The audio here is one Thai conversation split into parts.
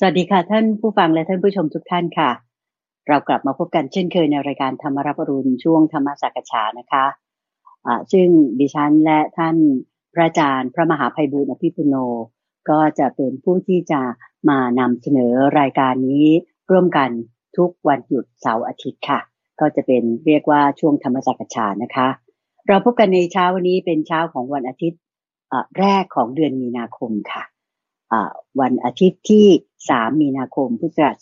สวัสดีค่ะ ท่านผู้ฟังและท่านผู้ชมทุกท่านค่ะ เรากลับมาพบกันเช่นเคยในรายการธรรมรับรุณช่วงธรรมสักษานะคะะซึ่งดิฉันและท่านพระอาจารย์ พระมหาภัยบุญอภิปุโน ก็จะเป็นผู้ที่จะมานำเสนอรายการนี้ร่วมกันทุกวันหยุดเสาร์อาทิตย์ค่ะ ก็จะเป็นเรียกว่าช่วงธรรมสักษานะคะ เราพบกันในเช้าวันนี้เป็นเช้าของวันอาทิตย์แรกของเดือนมีนาคมค่ะวันอาทิตย์ที่ 3 มีนาคมพุทธศักราช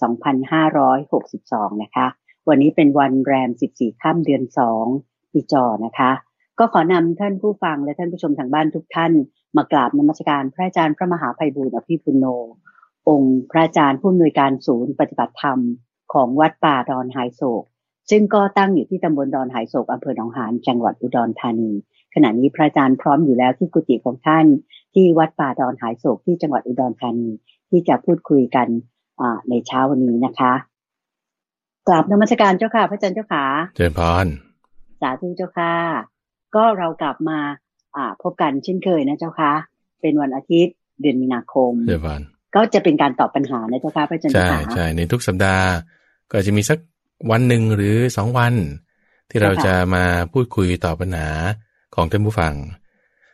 2562 นะคะ วันนี้เป็นวันแรม 14ค่ำเดือน 2 ปีจอนะคะ ก็ขอนำท่านผู้ฟังและท่านผู้ชมทางบ้านทุกท่าน มากราบนมัสการพระอาจารย์พระมหาภัยบูร์อภิปุโน องค์พระอาจารย์ผู้อำนวยการศูนย์ปฏิบัติธรรมของวัดป่าดอนหายโศก ซึ่งก็ตั้งอยู่ที่ตำบลดอนหายโศกอำเภอหนองหานจังหวัดอุดรธานี ขณะนี้พระอาจารย์พร้อมอยู่แล้วที่กุฏิของท่านที่วัดป่าดอนหายโศกที่จังหวัดอุดรธานี ที่จะพูดคุยกันในเช้าวันนี้นะคะกราบนมัสการเจ้าค่ะ พระอาจารย์เจ้าค่ะเจริญพรสาธุเจ้าค่ะ ก็เรากลับมาอ่าพบกันเช่นเคยนะเจ้าค่ะ เป็นวันอาทิตย์เดือนมีนาคมเดือนวันก็จะเป็นการตอบปัญหานะเจ้าค่ะพระอาจารย์ใช่ใช่ในทุกสัปดาห์ ก็จะมีสักวันหนึ่งหรือสองวัน ที่เราจะมาพูดคุยตอบปัญหาของท่านผู้ฟัง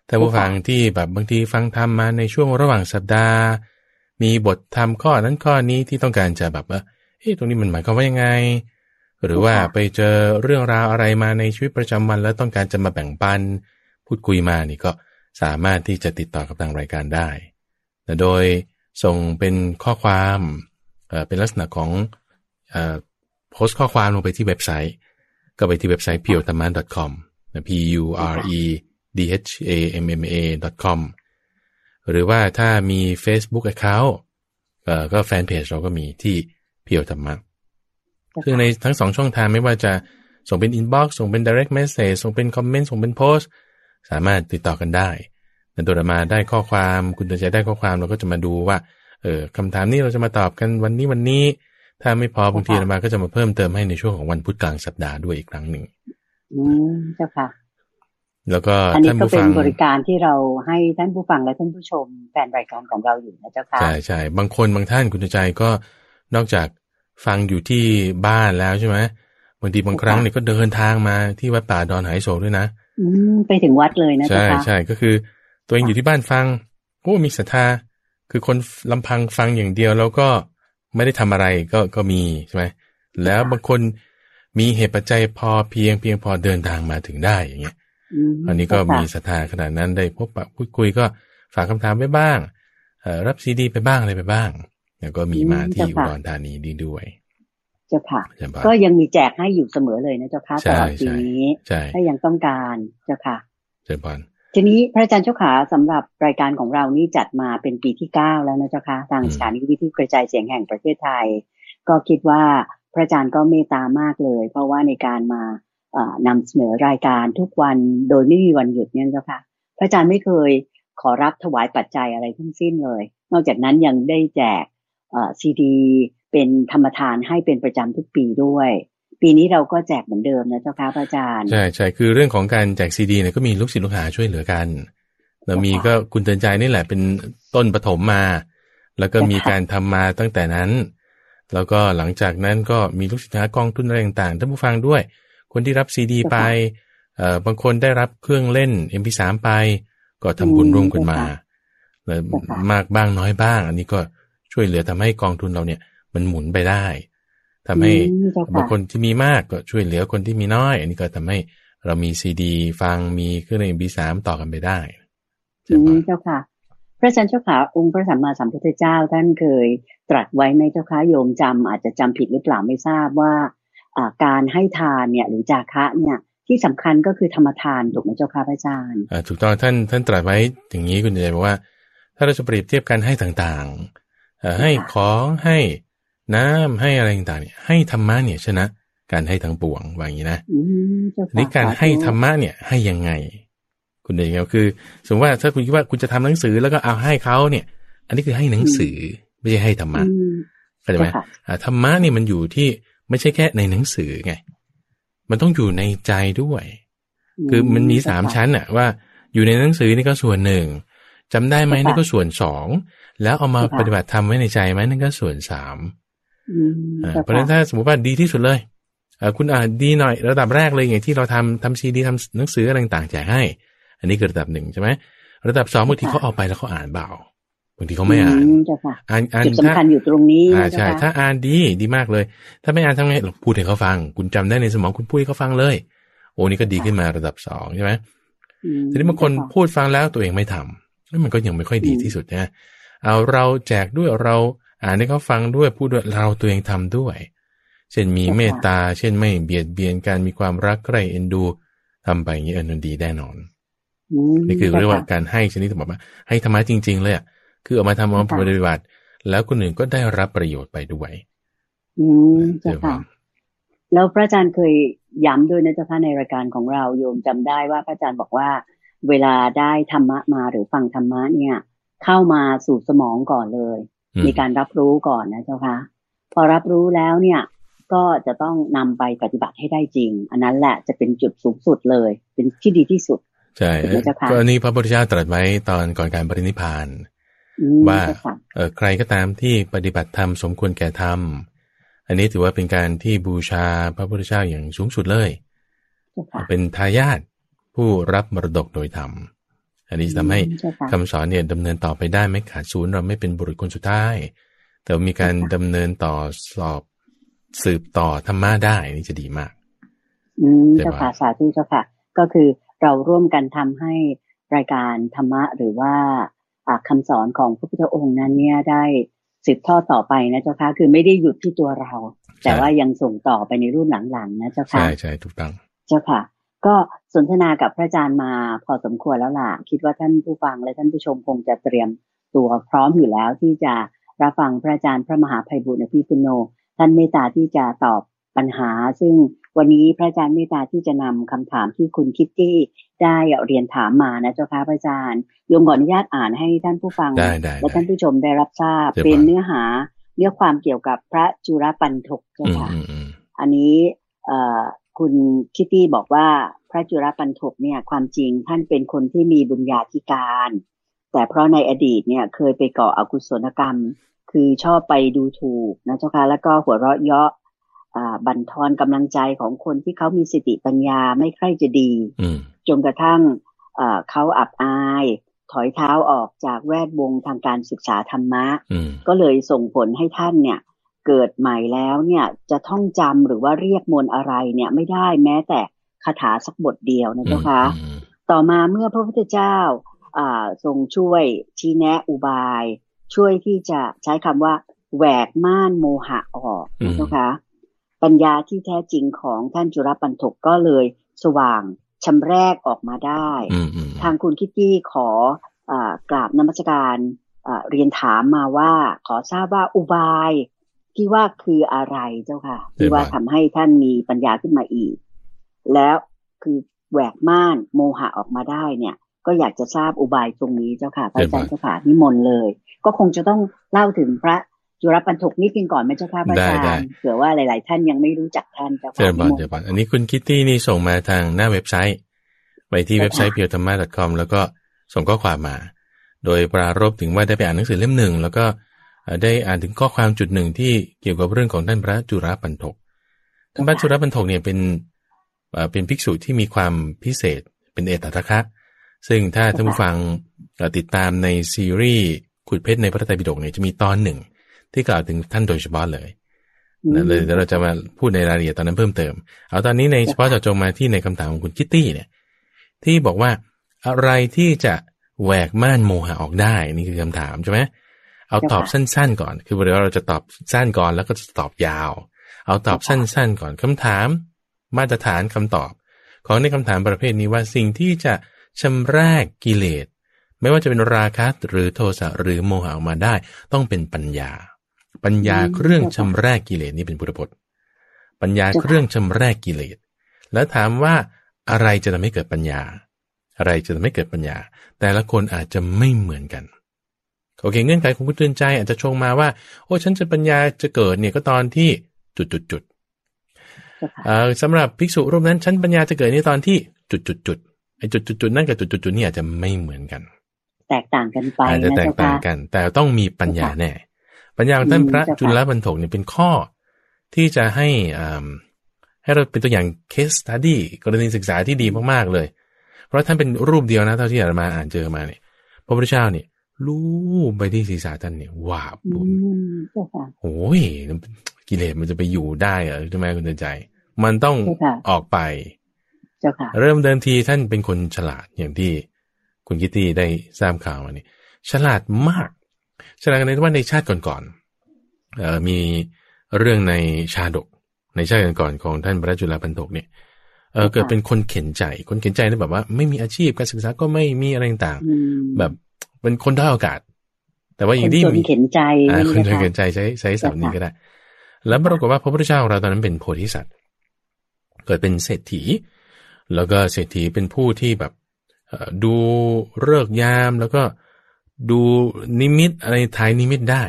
แต่ผู้ฟังที่แบบบางทีฟังธรรมมาในช่วงระหว่างสัปดาห์ มีบทธรรมข้อนั้นข้อนี้ที่ต้องการจะแบบว่าเฮ้ยตรงนี้มันหมายความว่ายังไง หรือว่าไปเจอเรื่องราวอะไรมาในชีวิตประจำวัน แล้วต้องการจะมาแบ่งปัน พูดคุยมานี่ก็สามารถที่จะติดต่อกับทางรายการได้แต่โดยส่งเป็นข้อความเป็นลักษณะของโพสต์ข้อความลงไปที่เว็บไซต์ ก็ไปที่เว็บไซต์ p u r e t a m a n c o m p u r e dhamma.com หรือว่าถ้ามี Facebook Account ก็แฟนเพจเราก็มีที่เพียวธรรมะซึ่งในทั้งสองช่องทางไม่ว่าจะส่งเป็น Inbox ส่งเป็น Direct Message ส่งเป็นคอมเมนต์ส่งเป็นโพสสามารถติดต่อกันได้ในตัวมาได้ข้อความคุณตัใจได้ข้อความเราก็จะมาดูว่าเออคำถามนี้เราจะมาตอบกันวันนี้วันนี้ ถ้าไม่พอบางทีเรามาก็จะมาเพิ่มเติมให้ในช่วงของวันพุธกลางสัปดาห์ด้วยอีกครั้งหนึ่งอืมเจ้าค่ะ แล้วก็อันนี้ก็เป็นบริการที่เราให้ท่านผู้ฟังและท่านผู้ชมแฟนรายการของเราอยู่นะเจ้าค่ะใช่ใช่บางคนบางท่านคุณใจก็นอกจากฟังอยู่ที่บ้านแล้วใช่ไหมบางทีบางครั้งเนี่ยก็เดินทางมาที่วัดป่าดอนหายโศกด้วยนะอืมไปถึงวัดเลยนะใช่ใช่ก็คือ ตัวเองอยู่ที่บ้านฟังโอ้มีศรัทธาคือคนลำพังฟังอย่างเดียวแล้วก็ไม่ได้ทำอะไรก็ก็มีใช่ไหมแล้วบางคนมีเหตุปัจจัยพอเพียงเพียงพอเดินทางมาถึงได้อย่างเงี้ย อันนี้ก็มีศรัทธาขนาดนั้นได้พบปะพูดคุยก็ฝากคำถามไปบ้างรับซีดีไปบ้างอะไรไปบ้าง แล้วก็มีมาที่อุดรธานีดีด้วย เจ้าค่ะ ก็ยังมีแจกให้อยู่เสมอเลยนะเจ้าค่ะตลอดปีนี้ถ้ายังต้องการเจ้าค่ะเจ้าพานทีนี้พระอาจารย์เจ้าขาสำหรับรายการของเรานี่จัดมาเป็นปีที่เก้าแล้วนะเจ้าค่ะทางสถานีวิทยุกระจายเสียงแห่งประเทศไทย ก็คิดว่าพระอาจารย์ก็เมตตามากเลย เพราะว่าในการมา นำเสนอรายการทุกวันโดยไม่มีวันหยุดเนี่ยเจ้าค่ะ พระอาจารย์ไม่เคยขอรับถวายปัจจัยอะไรทั้งสิ้นเลย นอกจากนั้นยังได้แจกซีดีเป็นธรรมทานให้เป็นประจำทุกปีด้วย ปีนี้เราก็แจกเหมือนเดิมนะเจ้าค่ะพระอาจารย์ ใช่ใช่คือเรื่องของการแจกซีดีเนี่ยก็มีลูกศิษย์ลูกหาช่วยเหลือกันเรามีก็คุณเตือนใจนี่แหละเป็นต้นปฐมมา แล้วก็มีการทำมาตั้งแต่นั้น แล้วก็หลังจากนั้นก็มีลูกศิษย์หากองทุนอะไรต่างๆท่านผู้ฟังด้วย คนที่รับซีดีไปเอ่อบางคนได้รับเครื่องเล่น MP3 ไป ก็ทำบุญร่วมกันมาเลยมากบ้างน้อยบ้าง อันนี้ก็ช่วยเหลือทำให้กองทุนเราเนี่ย มันหมุนไปได้ทำให้บางคนที่มีมากก็ช่วยเหลือคนที่มีน้อย อันนี้ก็ทำให้เรามีซีดี ฟังมีเครื่องเล่น MP3 ต่อกันไปได้เจ้าค่ะพระอาจารย์เจ้าค่ะองค์พระสัมมาสัมพุทธเจ้าท่านเคยตรัสไว้ในเจ้าค่ะโยมจำอาจจะจำผิดหรือเปล่าไม่ทราบว่า การให้ทานเนี่ยหรือจาคะเนี่ยที่สำคัญก็คือธรรมทานถูกไหมเจ้าค่ะพระอาจารย์ถูกต้องท่านท่านตรัสไว้อย่างนี้คุณใจบอกว่า ถ้าเราจะเปรียบเทียบกันให้ต่างๆให้ของให้น้ำให้อะไรต่างๆเนี่ยให้ธรรมะเนี่ยชนะการให้ทั้งปวงว่าอย่างนี้นะนี่การให้ธรรมะเนี่ยให้ยังไง คุณเดชก็คือ สมมติว่าถ้าคุณคิดว่าคุณจะทำหนังสือแล้วก็เอาให้เขาเนี่ย อันนี้คือให้หนังสือไม่ใช่ให้ธรรมะเข้าใจไหมธรรมะเนี่ยมันอยู่ที่ ไม่ใช่แค่ในหนังสือไง มันต้องอยู่ในใจด้วย คือมันมีสามชั้นอะว่า อยู่ในหนังสือนี่ก็ส่วนหนึ่งจำได้ไหมนี่ก็ส่วนสองแล้วเอามาค่ะปฏิบัติทำไว้ในใจไหมนั่นก็ส่วนสามอืมอ่าเจ้าเพราะฉะนั้นค่ะถ้าสมมติว่าดีที่สุดเลยเอ่อคุณอ่านดีหน่อยระดับแรกเลยอย่างที่เราทำทำซีดีทำหนังสืออะไรต่างๆแจกให้ อันนี้คือระดับหนึ่งใช่ไหมระดับสองบางทีเขาเอาไปแล้วเขาอ่านเบาบางทีเขาไม่อ่านมเจ้าค่ะอ่านอ่านจุดถ้าสำคัญอยู่ตรงนี้อ่านะใช่เจ้าถ้าค่ะอ่านดีดีมากเลย ถ้าไม่อ่านทำไงเราพูดให้เขาฟัง คุณจำได้ในสมองคุณพูดให้เขาฟังเลย โอ้นี่ก็ดีขึ้นมาระดับสองใช่ไหมอืมทีนี้บางคนเจ้าะพูดฟังแล้วตัวเองไม่ทำแล้วมันก็ยังไม่ค่อยดีอืมที่สุดนะเอาเราแจกด้วยเราอ่านให้เขาฟังด้วยพูดด้วยเราตัวเองทำด้วย เช่นมีเมตตา เช่นไม่เบียดเบียนการมีความรักใคร่เอ็นดูทำไปอย่างนี้เออนันดีแน่นอนอืมนี่คือเรียกว่าจ้ค่ะการให้ชนิดที่บอกว่าให้ธรรมะจริง ๆ เลยอะ คือเอามาทำเอามาค่ะปฏิบัติ แล้วคนอื่นก็ได้รับประโยชน์ไปด้วย อืมเจ้าค่ะ แล้วพระอาจารย์เคยย้ำด้วยนะเจ้าค่ะในรายการของเราโยมจำได้ว่าพระอาจารย์บอกว่า เวลาได้ธรรมะมาหรือฟังธรรมะเนี่ย เข้ามาสู่สมองก่อนเลยอืมมีการรับรู้ก่อนนะเจ้าค่ะพอรับรู้แล้วเนี่ยก็จะต้องนำไปปฏิบัติให้ได้จริง อันนั้นแหละจะเป็นจุดสูงสุดเลย เป็นที่ดีที่สุดใช่ถูกไหมเจ้าค่ะก็อันนี้พระพุทธเจ้าตรัสไว้ตอนก่อนการปรินิพพานอืม ว่าเจ้าค่ะเออใครก็ตามที่ปฏิบัติธรรมสมควรแก่ธรรม อันนี้ถือว่าเป็นการที่บูชาพระพุทธเจ้าอย่างสูงสุดเลยเจ้าค่ะเป็นทายาทผู้รับมรดกโดยธรรม อันนี้จะทำให้อืมเจ้าค่ะคำสอนเนี่ยดำเนินต่อไปได้ไม่ขาดศูนย์เราไม่เป็นบุรุษคนสุดท้าย แต่ว่ามีการค่ะดำเนินต่อสอบสืบต่อธรรมะได้นี่จะดีมาก อืมเจ้าเจ้าค่ะค่ะสาธุเจ้าค่ะ ก็คือเราร่วมกันทำให้รายการธรรมะหรือว่า อ่าคำสอนของพระพุทธองค์นั้นเนี่ยได้สืบทอดต่อไปนะเจ้าค่ะคือไม่ได้หยุดที่ตัวเรา แต่ว่ายังส่งต่อไปในรุ่นหลังๆนะเจ้าค่ะใช่ใช่ถูกต้องเจ้าค่ะ ก็สนทนากับพระอาจารย์มาพอสมควรแล้วล่ะ คิดว่าท่านผู้ฟังและท่านผู้ชมคงจะเตรียมตัวพร้อมอยู่แล้วที่จะรับฟังพระอาจารย์พระมหาภัยบุญอภิปุโน ท่านเมตตาที่จะตอบปัญหาซึ่ง วันนี้พระอาจารย์เมตตาที่จะนำคำถามที่คุณคิตตี้ได้เรียนถามมานะเจ้าค่ะพระอาจารย์โยมขออนุญาตอ่านให้ท่านผู้ฟังได้ได้และได้ท่านผู้ชมได้รับทราบเดี๋ยวเป็นก่อนเนื้อหาเนื้อความเกี่ยวกับพระจุลปันถกเจ้าอืมค่ะอืมอืมอันนี้เอ่อคุณคิตตี้บอกว่าพระจุลปันถกเนี่ยความจริงท่านเป็นคนที่มีบุญญาธิการ แต่เพราะในอดีตเนี่ยเคยไปก่ออกุศลกรรม คือชอบไปดูถูกนะเจ้าค่ะแล้วก็หัวเราะเยาะอ่า บั่นทอนกำลังใจของคนที่เขามีสติปัญญาไม่ใคร่จะดีอืมจนกระทั่งเอ่อเขาอับอาย ถอยเท้าออกจากแวดวงทางการศึกษาธรรมะอืมก็เลยส่งผลให้ท่านเนี่ย เกิดใหม่แล้วเนี่ยจะท่องจำหรือว่าเรียกมนต์อะไรเนี่ยไม่ได้แม้แต่คาถาสักบทเดียวนะเจ้าคะอืมต่อมาเมื่อพระพุทธเจ้าอ่าทรงช่วยชี้แนะอุบาย ช่วยที่จะใช้คำว่าแหวกม่านโมหะออกนะเจ้าคะ ปัญญาที่แท้จริงของท่านจุลปันถกก็เลยสว่างชำแรกออกมาได้อืมอืมทางคุณคิตตี้ขออากราบนมัสการอ่าเรียนถามมาว่าขอทราบว่าอุบายที่ว่าคืออะไรเจ้าค่ะ ที่ว่าทำให้ท่านมีปัญญาขึ้นมาอีก แล้วคือแหวกม่านโมหะออกมาได้เนี่ย ก็อยากจะทราบอุบายตรงนี้เจ้าค่ะพระอาจารย์เจ้าค่ะนิมนต์เลย ก็คงจะต้องเล่าถึงพระ จุลปันถกนิดนึงก่อนไหมเจ้าค่ะพระอาจารย์เผื่อว่าหลาย ๆ ท่านยังไม่รู้จักท่านเจ้าเจริค่ะญบอลเจริญบอลอันนี้คุณคิตตี้นี่ส่งมาทางหน้าเว็บไซต์ ไปที่เว็บไซต์ p พียวธรรมะ .com แล้วก็ส่งข้อความมา โดยปรารภถึงว่าได้ไปอ่านหนังสือเล่มหนึ่ง แล้วก็เอ่อได้อ่านถึงข้อความจุดหนึ่งที่เกี่ยวกับเรื่องของท่านพระจุรปันถกท่านพระจุรปันถกเนี่ยเป็นเอ่อเป็นภิกษุที่มีความพิเศษเป็นเอตทัคคะซึ่งถ้าท่านผู้ฟังเอ่อติดตามในซีรีส์ขุดเพชรในพระไตรปิฎกเนี่ยจะมีตอนหนึ่ง ที่กล่าวถึงท่านโดยเฉพาะเลยนะเลยเดี๋ยวเราจะมาพูดในรายละเอียดตอนนั้นเพิ่มเติม เอาตอนนี้ในเฉพาะเจาะจงมาที่ในคำถามของคุณคิตตี้เนี่ย ที่บอกว่าอะไรที่จะแหวกม่านโมหะออกได้นี่คือคำถามใช่ไหมเอาตอบสั้น ๆ ก่อน คือเดี๋ยวเราจะตอบสั้นก่อนแล้วก็จะตอบยาว เอาตอบสั้น ๆ ก่อนคำถาม มาตรฐานคำตอบ ของในคำถามประเภทนี้ว่าสิ่งที่จะชำระกกิเลส ไม่ว่าจะเป็นราคะหรือโทสะหรือโมหะออกมาได้ ต้องเป็นปัญญา ปัญญาเครื่องชำระกิเลสนี่เป็นพุทธพจน์ ปัญญาเครื่องชำระกิเลส แล้วถามว่าอะไรจะทำให้เกิดปัญญา อะไรจะทำให้เกิดปัญญา แต่ละคนอาจจะไม่เหมือนกันโอเคเงื่อนไขของคุณเตือนใจอาจจะชงมาว่า โอ้ฉันจะปัญญาจะเกิดเนี่ยก็ตอนที่จุดจุดจุดเจ้าค่ะเอ่อสำหรับภิกษุรูปนั้น ฉันปัญญาจะเกิดในตอนที่จุดจุดจุดไอ้จุดจุดจุดนั่นกับจุดจุดจุดนี่อาจจะไม่เหมือนกันแแตกต่างกันไปอาจจะแตกต่างกัน แต่ต้องมีปัญญาแน่ ปัญญาของท่านพระจุลบรรทกเนี่ยเป็นข้อที่จะให้อ่าให้เราเป็นตัวอย่าง case study กรณีศึกษาที่ดีมากๆเลย เพราะท่านเป็นรูปเดียวนะเท่าที่อาตมาอ่านเจอมาเนี่ยพระพุทธเจ้าเนี่ยลูบไปที่ศีรษะท่านเนี่ยวาบอืบุญมเจ้าค่ะโอ้ยกิเลสมันจะไปอยู่ได้เหรอใช่ไหมคุณเตือนใจ มันต้องใช่ค่ะออกไปเจ้าค่ะเริ่มเดิมทีท่านเป็นคนฉลาดอย่างที่คุณกิตตี้ได้ทราบข่าวมานี่ฉลาดมาก ฉลาดในว่าในชาติก่อนๆเอ่อมีเรื่องในชาดก ในชาติก่อนๆของท่านพระจุลปันโทกเนี่ยเออเกิดเป็นคนเข็นใจ คนเข็นใจนี่แบบว่า ไม่มีอาชีพการศึกษาก็ไม่มีอะไรต่างอืมๆแบบเป็นคนด้อยโอกาส แต่ว่าอคย่านงที่จนมีเข็นใจอ่าคนใช่จนไหมเข็นคะใจใช้ใช้ศัพท์นี้ก็ได้ แล้วปรากฏว่าพระพุทธเจ้าของเราตอนนั้นเป็นโพธิสัตว์ เกิดเป็นเศรษฐี แล้วก็เศรษฐีเป็นผู้ที่แบบเอ่อดูเลิกษ์ยามแล้วก็ ดูนิมิตอะไรทายนิมิตได้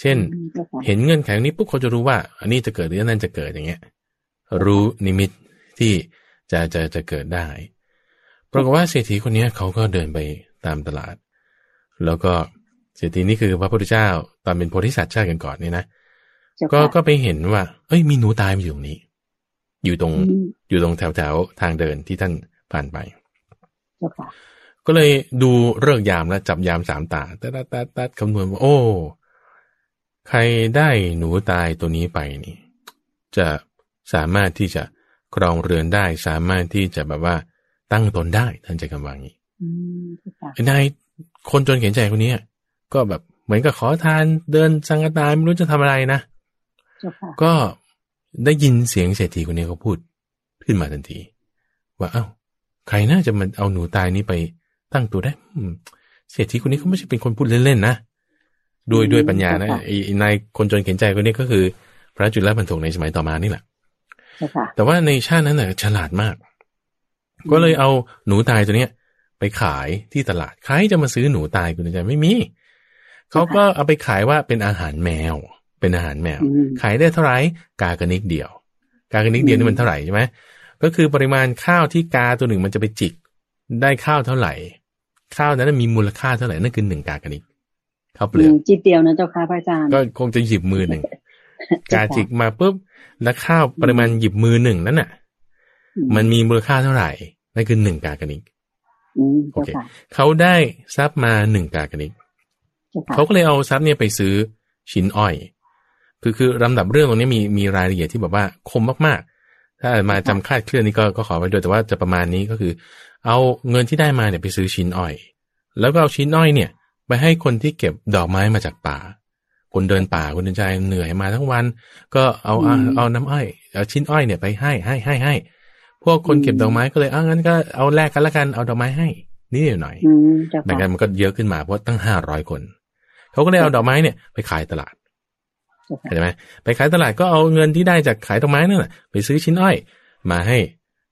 เช่นอืมเจ้าค่ะเห็นเงื่อนไขนี้ปุ๊บเขาจะรู้ว่า อันนี้จะเกิดหรืออันนั้นจะเกิดอย่างเงี้ย รู้นิมิตที่จะจะจะเกิดได้ปรากฏว่าเศรษฐีคนเนี้ยเขาก็เดินไปตามตลาด แล้วก็เศรษฐีนี่คือพระพุทธเจ้าตอนเป็นโพธิสัตว์ชาติกันก่อนเนี่ยนะเจ้าก็ค่ะก็ไปเห็นว่า เอ้ยมีหนูตายมาอยู่ตรงนี้ อยู่ตรงอืมอยู่ตรงแถวแถวๆทางเดินที่ท่านผ่านไปเจ้าค่ะ ก็เลยดูเลิกษ์ยามแล้วจับยามสามตาตัดตัดตัดตัดคำนวณว่าโอ้ ใครได้หนูตายตัวนี้ไปนี่ จะสามารถที่จะครองเรือนได้ สามารถที่จะแบบว่าตั้งตนได้ท่านใจคำว่างี้อืมเจ้าค่ะไอ้นายคนจนเขียนใจคนนี้ก็แบบเหมือนกับขอทานเดินสังฆทานไม่รู้จะทำอะไรนะเจ้าค่ะก็ได้ยินเสียงเศรษฐีคนนี้เขาพูดขึ้นมาทันที ว่าเอ้าใครน่าจะมันเอาหนูตายนี้ไป ตั้งตัวได้อืมเศรษฐีคนนี้เขาไม่ใช่เป็นคนพูดเล่นๆนะด้วยด้วยปัญญานะไอ้ไอ้นายคนจนเขียนใจคนนี้ก็คือ พระจุลบรรทกในสมัยต่อมานี่แหละเจ้าค่ะแต่ว่าในชาตินั้นน่ะฉลาดมาก ก็เลยเอาหนูตายตัวเนี้ย ไปขายที่ตลาดใครจะมาซื้อหนูตายคุณใจไม่มีเขาก็เอาไปขายว่าเป็นอาหารแมว เป็นอาหารแมวอืมขายได้เท่าไหร่กากระนิกเดียว กากระนิกเดียวนี่มันเท่าไหร่ใช่ไหมก็คือปริมาณข้าวที่กาตัวหนึ่งมันจะไปจิกได้ข้าวเท่าไหร่ ข้าวนั้นนะมีมูลค่าเท่าไหร่นั่นคือหนึ่งกากระนิกข้าวเปลือกมจิตเดียวนะเจ้าค่ะพระอาจารย์ก็คงจะหยิบมือหนึ่งกาเจ้าค่ะจิกมาปุ๊บแล้วข้าวปริมาณหยิบมือหนึ่งนั้นน่ะอืมันมีมูลค่าเท่าไหร่นั่นคือหนึ่งกากระนิกอืมโอเจ้าเคค่ะเขาได้ทรัพย์มาหนึ่งกากระนิกเจ้าค่ะเขาก็เลยเอาทรัพย์เนี่ยไปซื้อชิ้นอ้อย คือคือลำดับเรื่องตรงนี้มีมีรายละเอียดที่แบบว่าคมมากๆ ถ้ามาจำคาดเคลื่อนนี่ก็ก็ขอไปด้วยแต่ว่าจะประมาณนี้ก็คือ เอาเงินที่ได้มาเนี่ยไปซื้อชิ้นอ้อย แล้วก็เอาชิ้นอ้อยเนี่ย ไปให้คนที่เก็บดอกไม้มาจากป่า คนเดินป่าคนเดินใจเหนื่อยมาทั้งวัน ก็เอาเอาเอาน้ำอ้อยเอาชิ้นอ้อยเนี่ยไปให้ให้ให้ให้พวกคนเก็บดอกไม้ก็เลยอ้างั้นก็เอาแลกกันละกันเอาดอกไม้ให้นิดหน่อยอืมเจ้าแบ่งค่ะกันมันก็เยอะขึ้นมาเพราะตั้งห้าร้อยคน เขาก็เลยเอาดอกไม้เนี่ยไปขายตลาดเจ้าค่ะเข้า ใจไหมไปขายตลาดก็เอาเงินที่ได้จากขายดอกไม้นั่นแหละไปซื้อชิ้นอ้อย มาให้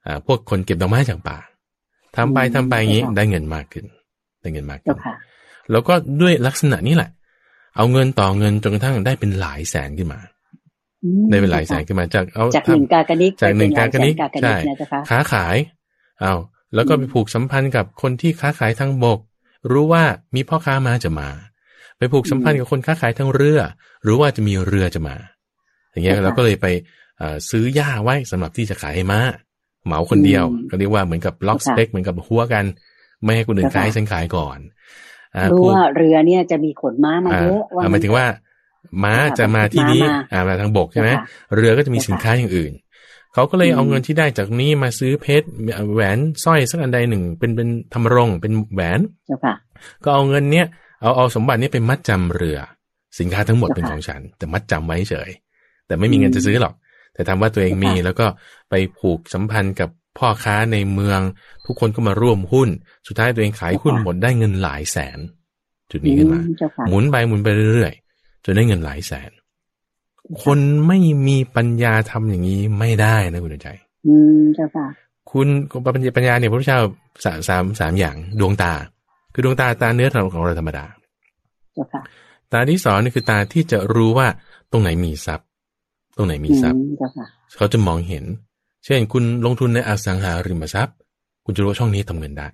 อ่าพวกคนเก็บดอกไม้จากป่าทำไปทำไปอย่างนี้ได้เงินมากขึ้น ได้เงินมากขึ้เจ้านค่ะแล้วก็ด้วยลักษณะนี้แหละ เอาเงินต่อเงินจนกระทั่งได้เป็นหลายแสนขึ้นมาอืมได้เป็นหลายแสนขึ้นมาจากเอาจากหนึ่งทำกากระนิกจากหนึ่งไปเป็กากระนิกหลยแสกากระนิใช่กนะเจ้าค่ะค้าขายเอาแล้วก็ไปผูกสัมพันธ์กับคนที่ค้าขายทางบก รู้ว่ามีพ่อค้ามาจะมา ไปผูกสัมพันธ์กับคนค้าขายทางเรือรู้ว่าจะมีเรือจะมา อย่างเงี้ยค่ะเราก็เลยไปเอ่อซื้อหญ้าไว้สำหรับที่จะขายให้ม้าเหมาคนเดียวอืมก็เรียกว่าเหมือนกับล็อกสค่ะเต็กเหมือนกับหัวกัน ไม่ให้คนอื่นค่ะขายให้ฉันขายก่อนอ่ารู้ผูกว่าเรือเนี่ยจะมีขนม้ามาอ่าเยอะอ่าหมายถึงว่า ม้าค่ะจะมาที่นี้ม้ามาอ่ามาทางบกใช่ไหมค่ะเรือก็จะมีค่ะสินค้าอย่างอื่นเขาก็เลยอืมเอาเงินที่ได้จากนี้มาซื้อเพชรแหวนสร้อยสักอันใดหนึ่ง เป็นเป็นทำรงเป็นแหวนเจ้าค่ะก็เอาเงินเนี้ย เอาเอาสมบัติเนี้ยไปมัดจำเรือ สินค้าทั้งหมดเจ้าค่ะเป็นของฉัน แต่มัดจำไว้เฉย แต่ไม่มีเงินอืมจะซื้อหรอก แต่ทำว่าตัวเองมีเจ้าค่ะแล้วก็ไปผูกสัมพันธ์กับพ่อค้าในเมือง ทุกคนก็มาร่วมหุ้น สุดท้ายตัวเองขายหุ้นหมดได้เงินหลายแสน จุดนี้ขึ้นมาอืเจ้าค่ะหมุนไปหมุนไปเรื่อยๆจนได้เงินหลายแสน คนไม่มีปัญญาทำอย่างนี้ไม่ได้นะคุณใจ อืมเจ้าค่ะคุณปัญญาปัญญาเนี่ยพระพุทธเจ้าสามสามสามอย่างดวงตา คือดวงตาตาเนื้อของเราธรรมดาเจ้าค่ะตาที่สองนี่คือตาที่จะรู้ว่าตรงไหนมีทรัพย์ ตรงไหนมีทรัพย์อืมเจ้าค่ะเขาจะมองเห็น เช่น คุณลงทุนในอสังหาริมทรัพย์ คุณจะรู้ว่าช่องนี้ทำเงินได้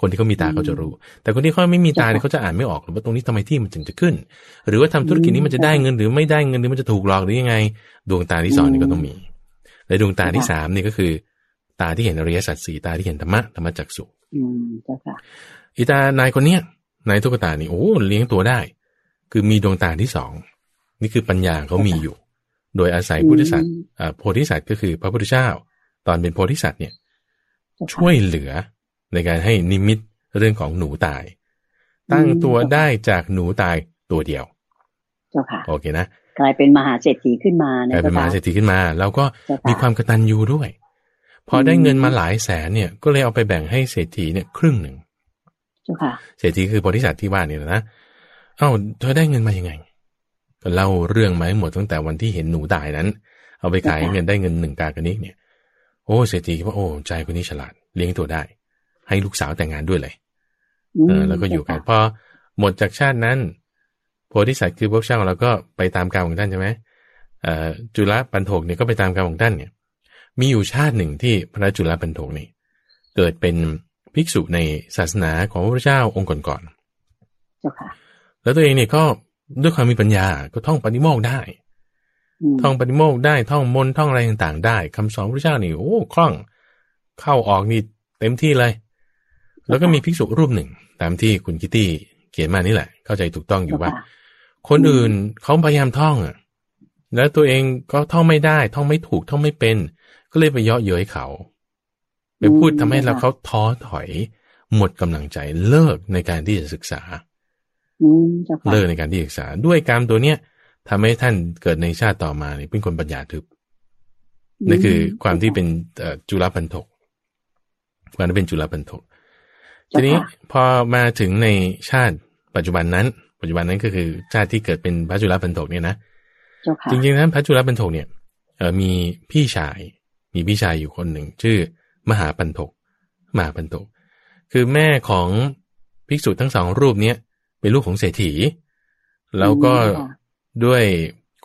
คนที่เขามีตาเขาจะรู้ แต่คนที่เขาไม่มีตาเนี่ยเขาจะอ่านไม่ออกหรือว่าตรงนี้ทำไมที่มันถึงจะขึ้น หรือว่าทำธุรกิจนี้มันจะได้เงินหรือไม่ได้เงินหรือมันจะถูกหลอกหรือยังไง ดวงตาที่สองนี่ก็ต้องมี และดวงตาที่สามนี่ก็คือ ตาที่เห็นอริยสัจสี่ตาที่เห็นธรรมะธรรมจักสุ อืมเจ้าค่ะอีตานายคนเนี้ยนายตุ๊กตานี่โอ้เลี้ยงตัวได้ คือมีดวงตาที่สองนี่คือปัญญาเขามีอยู่ โดยอาศัยพุทธศาสตร์อ่าโพธิสัตว์ก็คือพระพุทธเจ้า ตอนเป็นโพธิสัตว์เนี่ย ช่วยเหลือในการให้นิมิตเรื่องของหนูตาย ตั้งตัวได้จากหนูตายตัวเดียว เจ้าค่ะโอเคนะกลายเป็นมหาเศรษฐีขึ้นมากลายเป็นมหาเศรษฐีขึ้นมา แล้วก็เจ้าค่ะมีความกตัญญูด้วย พอได้เงินมาหลายแสนเนี่ย ก็เลยเอาไปแบ่งให้เศรษฐีเนี่ยครึ่งหนึ่ง เจ้าค่ะเศรษฐีคือโพธิสัตว์ที่ว่านี่แหละนะเอ้าเธอได้เงินมายังไง ก็เล่าเรื่องมาให้หมดตั้งแต่วันที่เห็นหนูตายนั้น เอาไปขายเงินได้เงินหนึ่งกากระนิกเนี่ย โอ้เศรษฐีคิดว่าโอ้ใจคนนี้ฉลาดเลี้ยงตัวได้ ให้ลูกสาวแต่งงานด้วยเลยเออแล้วก็อยู่กันพอหมดจากชาตินั้น โพธิสัตว์คือพระเจ้าเราก็ไปตามกรรมของท่านใช่ไหมเอ่อจุลปันโถกเนี่ยก็ไปตามกรรมของท่านเนี่ย มีอยู่ชาติหนึ่งที่พระจุลปันโถกนี่เกิดเป็น ภิกษุในศาสนาของพระพุทธเจ้าองค์ก่อนเจ้าค่ะๆแล้วตัวเองเนี่ยก็ด้วยความมีปัญญาก็ท่องปฏิโมกข์ได้มท่องปฏิโมกข์ได้ท่องมนต์ท่องอะไรต่างๆ ได้คำสอนพระเจ้านี่โอ้คล่อง เข้าออกนี่เต็มที่เลย แล้วก็มีภิกษุรูปหนึ่ง ตามที่คุณคิตตี้เขียนมานี่แหละ เข้าใจถูกต้องอยู่ว่าเจ้ค่ะคนอื่นเขาพยายามท่องอะแล้วตัวเองก็ท่องไม่ได้ ท่องไม่ถูกท่องไม่เป็น ก็เลยไปเยาะเย้ยเขา ไปพูดทำให้เราเขาท้อถอย หมดกำลังใจเลิกในการที่จะศึกษาอืมเจ้าค่ะเลิกในการที่ศึกษา ด้วยกรรมตัวเนี้ยทำให้ท่านเกิดในชาติต่อมาเนี่ยเป็นคนปัญญาทึบนั่นคือความที่เป็นเอ่อจุลปันถกความที่เป็นจุลปันถกทีนี้พอมาถึงในชาติปัจจุบันนั้น ปัจจุบันนั้นก็คือชาติที่เกิดเป็นพระจุลปันถกเนี่ยนะเจ้าค่ะจริงๆนั้นพระจุลปันถกเนี่ยเออมีพี่ชาย มีพี่ชายอยู่คนหนึ่ง ชื่อ มหาปันถกมหาปันถกคือแม่ของภิกษุทั้งสองรูปเนี้ยเป็นลูกของเศรษฐี แล้วก็อืมค่ะด้วย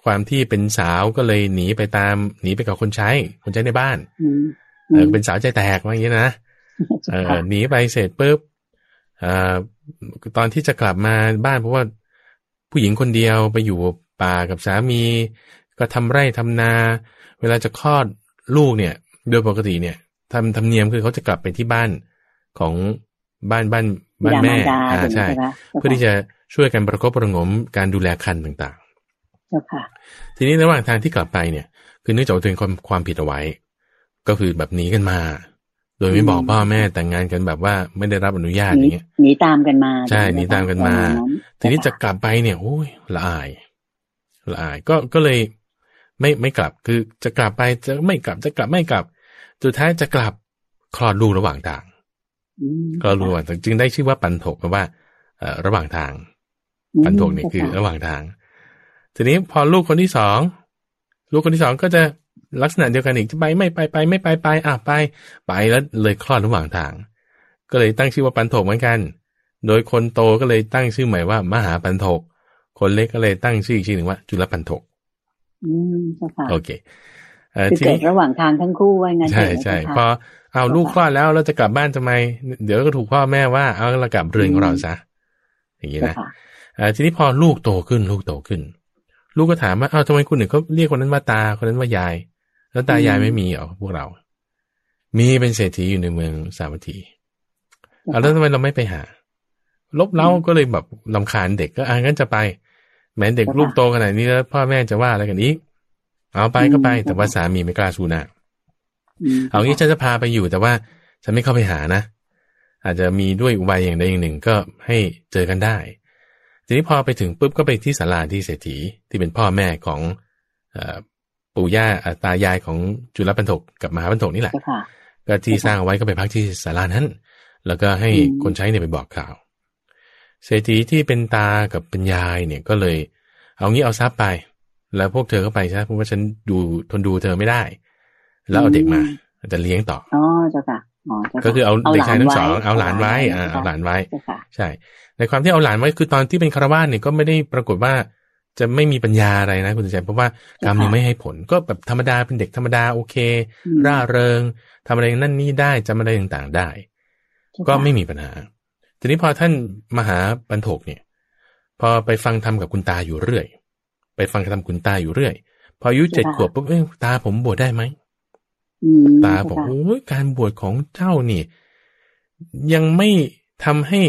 ความที่เป็นสาวก็เลยหนีไปตามหนีไปกับคนใช้ คนใช้ในบ้านอืมเออเป็นสาวใจแตกว่าอย่างนี้นะเอเจ้าอค่ะหนีไปเสร็จปุ๊บเอ่อตอนที่จะกลับมาบ้านเพราะว่าผู้หญิงคนเดียวไปอยู่ป่ากับสามี ก็ทำไร่ทำนา เวลาจะคลอดลูกเนี่ย โดยปกติเนี่ย ทำธรรมเนียมคือเขาจะกลับไปที่บ้านของบ้านบ้านบ้านแม่บิดามารดาอ่าใช่ไหมคะเพื่อที่จะช่วยกันประคบประหงมการดูแลคันต่างเจ้าค่ะๆทีนี้ระหว่างทางที่กลับไปเนี่ย คือเนื่องจากว่าตัวเองความความผิดเอาไว้ ก็คือแบบหนีกันมา โดยไม่บอกอืมพ่อแม่แต่งงานกันแบบว่าไม่ได้รับอนุญาตหอนีย่างเงี้ยหนีตามกันมา ใช่หนีตามกันมาประณทีนี้จะกลับไปเนี่ยโอ้ยละอายละอายก็ก็เลยไม่ไม่กลับคือจะกลับไปจะไม่กลับจะกลับไม่กลับ สุดท้ายจะกลับคลอดลูกระหว่างทางอืมคลอดลูกระหว่างทางจึงได้ชื่อว่าปันถกแปลว่าเอ่อระหว่างทาง ปันถกเนี่ยคือระหว่างทาง ทีนี้พอลูกคนที่สองลูกคนที่สองก็จะลักษณะเดียวกันอีกจะไปไม่ไปไปไม่ไปไปอะไป ไปแล้วเลยคลอดระหว่างทาง ก็เลยตั้งชื่อว่าปันถกเหมือนกัน โดยคนโตก็เลยตั้งชื่อใหม่ว่ามหาปันถกคนเล็กก็เลยตั้งชื่ออีกชื่อหนึ่งว่า จุลปันถกอืมเจ้าค่ะโอเคเอ่อ คือทีเกิดนี้ระหว่างทางทั้งคู่ว่างั้นใช่เถอะใช่เจ้าพอค่ะเอาลูกคลอดแล้วเราจะกลับบ้านทำไม เดี๋ยวก็ถูกพ่อแม่ว่าเอาเรากลับเรือนของเราซะอย่างนี้เจ้านะค่ะเอ่อทีนี้พอลูกโตขึ้นลูกโตขึ้น ลูกก็ถามว่าอ้าวทำไมคุณถึงเขาเรียกคนนั้นว่าตาคนนั้นว่ายาย แล้วตายายไม่มีเหรอพวกเรา มีเป็นเศรษฐีอยู่ในเมืองสาวัตถีเอาแล้วทำไมเราไม่ไปหา ลบเล้าก็เลยแบบลำคาญเด็กก็อ่างั้นจะไปแม้เด็กลูกโตขนาดนี้แล้วพ่อแม่จะว่าอะไรกันอีก เอาไปก็ไป แต่ว่าสามีไม่กล้าสู้หน้ามเอางี้ฉันจะพาไปอยู่แต่ว่าฉันไม่เข้าไปหานะ อาจจะมีด้วยอุบายอย่างใดอย่างหนึ่งก็ให้เจอกันได้ ทีนี้พอไปถึงปุ๊บก็ไปที่ศาลาที่เศรษฐีที่เป็นพ่อแม่ของเออปู่ย่าอ่าตายายของจุลปันถกกับมหาปันถกนี่แหละเจ้าค่ะก็ที่สร้างเอาไว้ก็ไปพักที่ศาลานั้น แล้วก็ให้อืมคนใช้เนี่ยไปบอกข่าว เศรษฐีที่เป็นตากับเป็นยายเนี่ยก็เลย เอางี้เอาทรัพย์ไป แล้วพวกเธอก็ไปใช่เพราะว่าฉันดูทนดูเธอไม่ได้ แล้วเอาเด็กมาจะเลี้ยงต่ออ๋อเจ้าค่ะอ๋อเจ้าค่ะก็คือเอาเด็กชายทั้งสองไว้เอาหลานไว้อ่าเอาหลานไว้เจ้าค่ะใช่ ในความที่เอาหลานไว้คือตอนที่เป็นคารวาสเนี่ยก็ไม่ได้ปรากฏว่าจะไม่มีปัญญาอะไรนะคุณใจเพราะว่ากรรมยังไม่ให้ผล ก็แบบธรรมดาเป็นเด็กธรรมดาโอเคอืมร่าเริงทำอะไรนั่นนี่ได้จำอะไรต่างๆได้ ก็ไม่มีปัญหา ทีนี้พอท่านมหาปันโถกเนี่ย พอไปฟังธรรมกับคุณตาอยู่เรื่อย ไปฟังธรรมคุณตาอยู่เรื่อย พออายุเจ็ดขวบปุ๊บเอ้ยตาผมบวชได้ไหมอืมตาบอกโอ้ยการบวชของเจ้านี่ ยังไม่ทำให้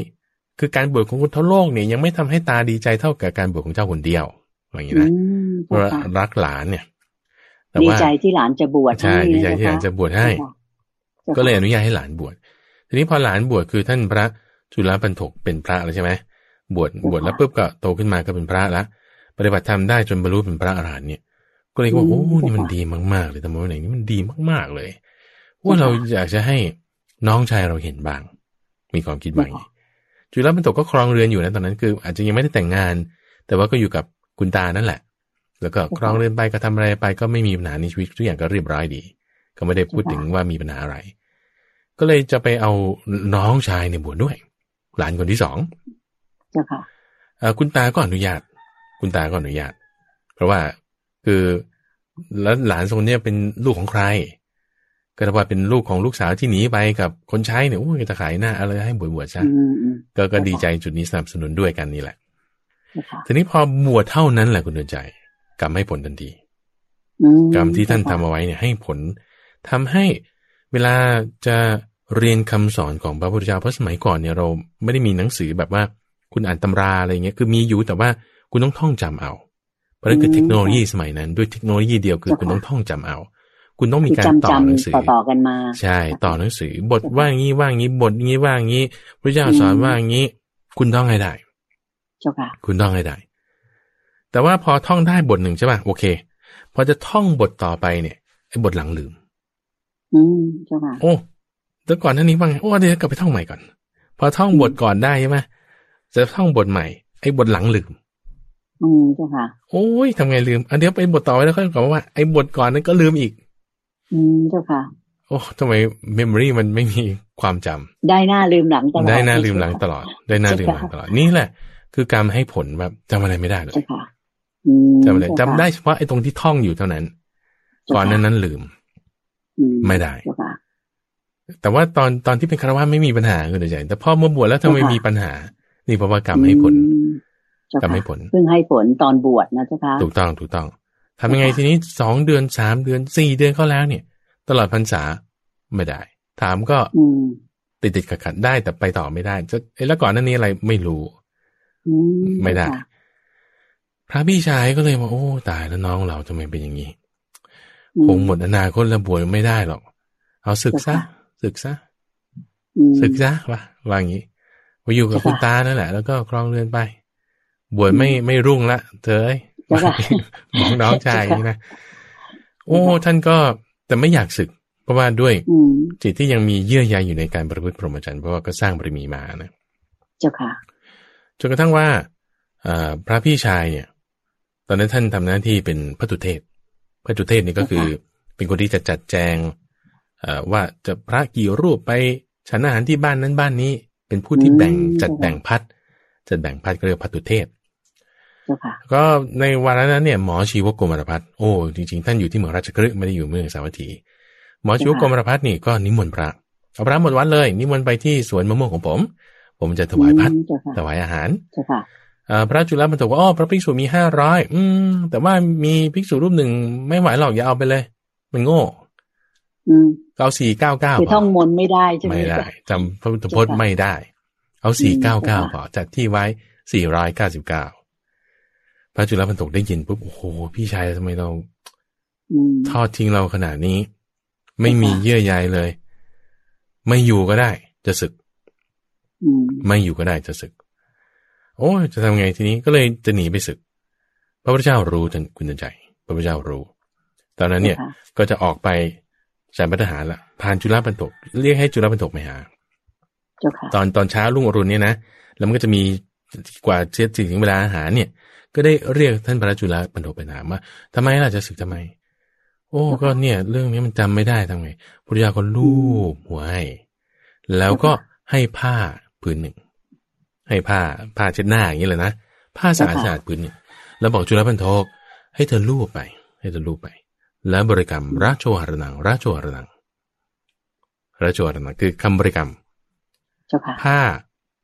คือการบวชของคนทั้งโลกเนี่ยยังไม่ทำให้ตาดีใจเท่ากับการบวชของเจ้าคนเดียวอย่างนี้อืนะมเพราะเจ้าค่ะรักหลานเนี่ยแต่ดีว่าใจที่หลานจะบวชใช่ห้ดีใจที่หลานจะบวชให้จ้าค่ะก็เลยอนุญาตให้หลานบวชทีนี้พอหลานบวชคือท่านพระจุลปันถกเป็นพระแล้วใช่ไหมบวชบวชแล้วปุ๊บก็โตขึ้นมาก็เป็นพระละ ปฏิบัติธรรมได้จนบรรลุเป็นพระอรหันต์เนี่ย ก็เลยว่าโอ้นี่มันดีมากๆเลยธรรมะวินัยนี่มันดีมากๆเลย ว่าเราอยากจะให้น้องชายเราเห็นบ้าง มีความคิดบ้างจุลปันถกก็ครองเรือนอยู่นะตอนนั้นคือ อาจจะยังไม่ได้แต่งงาน แต่ว่าก็อยู่กับคุณตานั่นแหละ แล้วก็ครองเรือนไปก็ทำอะไรไป ก็ไม่มีปัญหาในชีวิตทุกอย่างก็เรียบร้อยดี ก็ไม่ได้พูดถึงว่ามีปัญหาอะไร ก็เลยจะไปเอาน้องชายในยบวชด้วย หลานคนที่สองเจ้าค่ะเอ่อคุณตาก็อนุญาต คุณตาก็อนุญาต เพราะว่าคือแล้วหลานทรงเนี้ยเป็นลูกของใคร ก็ถ้าว่าเป็นลูกของลูกสาวที่หนีไปกับคนใช้เนี่ยโอ้ยจะขายหน้าอะไรให้บวชบวชซะอืมอืมก็ก็ดีใจจุดนี้สนับสนุนด้วยกันนี่แหละเจ้าค่ะทีนี้พอบวชเท่านั้นแหละคุณเดินใจกรรมให้ผลทันทีอืมกรรมที่ท่านทำเอาไว้เนี่ยให้ผลทำให้เวลาจะเรียนคำสอนของพระพุทธเจ้าเพราะสมัยก่อนเนี่ยเราไม่ได้มีหนังสือแบบว่า คุณอ่านตำราอะไรเงี้ยคือมีอยู่แต่ว่า คุณต้องท่องจำเอา เพราะนั่นคือเทคโนโลยีสมัยนั้น ด้วยเทคโนโลยีเดียวคือคุณต้องท่องจำเอา คุณต้องมีคือการจำต่อหนังสืจำอต่อต่อๆกันมา ใช่ ต่อหนังสือบทว่างี้ว่างี้บทงี้ว่างี้พระเจ้าสอนว่างี้ คุณต้องให้ได้เจ้าค่ะคุณท่องให้ได้ แต่ว่าพอท่องได้บทหนึ่งใช่ป่ะโอเค พอจะท่องบทต่อไปเนี่ยไอ้บทหลังลืม อืมเจ้าค่ะโอ้แต่ก่อนหน้านี้ว่าไงโอ้เดี๋ยวกลับไปท่องใหม่ก่อน พอท่องบทก่อนได้ใช่ไหมจะท่องบทใหม่ไอ้บทหลังลืม อืมเจ้าค่ะโอ้ยทำไงลืม อันเดี๋ยวไปบทต่อไปแล้วค่อยกลับมาว่าไอ้บทก่อนนั้นก็ลืมอีก อืมเจ้าค่ะ โอ้ทำไม memory มันไม่มีความจำได้หน้าลืมหลังตลอดได้หน้าลืมหลังตลอด ได้หน้าลืมหลังตลอดนี่แหละ คือการให้ผลแบบจำอะไรไม่ได้เลยเจ้าค่ะอืมจำอะไรเจ้าจำค่ะได้เฉพาะไอ้ตรงที่ท่องอยู่เท่านั้น ก่อนนั้นนั้นลืมอืไม่ได้เจ้าค่ะแต่ว่าตอนตอนที่เป็นคารวะไม่มีปัญหาคุณเดชใจแต่พอมาบวชแล้วทำไมเจ้าค่ะมีปัญหา นี่เพราะว่ากรรมให้ผล อืมเจ้ากรรมค่ะให้ผลเพิ่งให้ผลตอนบวชนะเจ้าค่ะถูกต้องถูกต้องทำยังไงค่ะทีนี้สองเดือนสามเดือนสี่เดือนเข้าแล้วเนี่ย ตลอดพรรษาไม่ได้ ถามก็อืมติดติดขัดขัดๆได้แต่ไปต่อไม่ได้จะเอ๊ะแล้วก่อนหน้านี้อะไรไม่รู้อืมไม่ได้เจ้าค่ะพระพี่ชายก็เลยบอกโอ้ตายแล้วน้องเราทำไมเป็นอย่างนี้อืคงหมดอนาคตแล้วบวชไม่ได้หรอก เอาศึกซะเจ้าค่ะศึกซะอืมศึกซะวะว่าอย่างนี้ไปอยู่กับเจ้าค่ะคุณตานั่นแหละ แล้วก็ครองเรือนไป บวชไม่ไม่รุ่งละเธอเอ้ยเจ้าค่ะบอกน้องชายอย่างนี้นะ โอ้ ท่านก็แต่ไม่อยากศึก เพราะว่าด้วยอืมจิตที่ยังมีเยื่อใยอยู่ในการประพฤติพรหมจรรย์เพราะว่าก็สร้างบารมีมานะ เจ้าค่ะจนกระทั่งว่าเอ่อพระพี่ชายเนี่ย ตอนนั้นท่านทำหน้าที่เป็นพระตุเทศ พระตุเทศนี่ก็คือ เป็นคนที่จะจัดแจงเอ่อว่าจะพระกี่รูปไปฉันอาหารที่บ้านนั้นบ้านนี้ เป็นผู้ที่แบ่งอืมจัดแบ่งพัดจัดแบ่งพัดก็เรียกว่าพระตุเทศเจ้าค่ะ ก็ในวาระนั้นเนี่ยหมอชีวโกมารพัฒน์โอ้จริงๆท่านอยู่ที่เมืองราชกฤห์ไม่ได้อยู่เมืองสาวัตถี หมอชีวโกมารพัฒน์นี่ก็นิมนต์พระเอาพระหมดวัดเลย นิมนต์ไปที่สวนมะม่วงของผม ผมจะถวายพัดอืมเจ้าค่ะถวายอาหารเจ้าค่ะเอ่อพระจุลปันถกว่าอ๋อพระภิกษุมีห้าร้อยอืม แต่ว่ามีภิกษุรูปหนึ่งไม่ไหวหรอกอย่าเอาไปเลย มันโง่อืมก็เอาสี่เก้าเก้าคือท่องมนต์ไม่ได้ใช่ไหมไม่ได้จำพระพุทธพจน์เจ้าค่ะไม่ได้ เอาสี่เก้าเก้าเจ้าพอค่ะจัดที่ไว้สี่ร้อยเก้าสิบเก้า พระจุลปันถกได้ยินปุ๊บโอ้โหพี่ชายทำไมเราอืมทอดทิ้งเราขนาดนี้ ไม่มีเจ้าค่ะเยื่อใยเลย ไม่อยู่ก็ได้ จะศึกอืมไม่อยู่ก็ได้จะศึก โอ้ยจะทำไงทีนี้ก็เลยจะหนีไปศึก พระพุทธเจ้ารู้ท่านคุณใจ พระพุทธเจ้ารู้ ตอนนั้นเนี่ยจ้าค่ะก็จะออกไปฉันพัฒหารละผ่านจุฬาบรรทกเรียกให้จุฬาบรรทกไปหาเจ้าค่ะตอนตอนเช้ารุ่งอรุณเนี่ยนะแล้วมันก็จะมีกว่าเช็ดถึงเวลาอาหารเนี่ย ก็ได้เรียกท่านพระจุลบรรทกไปถามว่าทำไมล่ะจะศึกทำไม โอ้ก็เนี่ย เรื่องนี้มันจำไม่ได้ทำไงพุทธเจ้าก็ลูบหัวให้แล้วก็ให้ผ้าผืนหนึ่ง ให้ผ้าผ้าเช็ดหน้าอย่างนี้เลยนะผ้าสะอาดสะอาดผืนหนึ่งแล้วบอกจุลบรรทกให้เธอลูบไป ให้เธอลูบไป แล้วบริกรรมราชโชหรนังราชโชหรนังราชโชหรนังคือคำบริกรรมเจ้าค่ะผ้า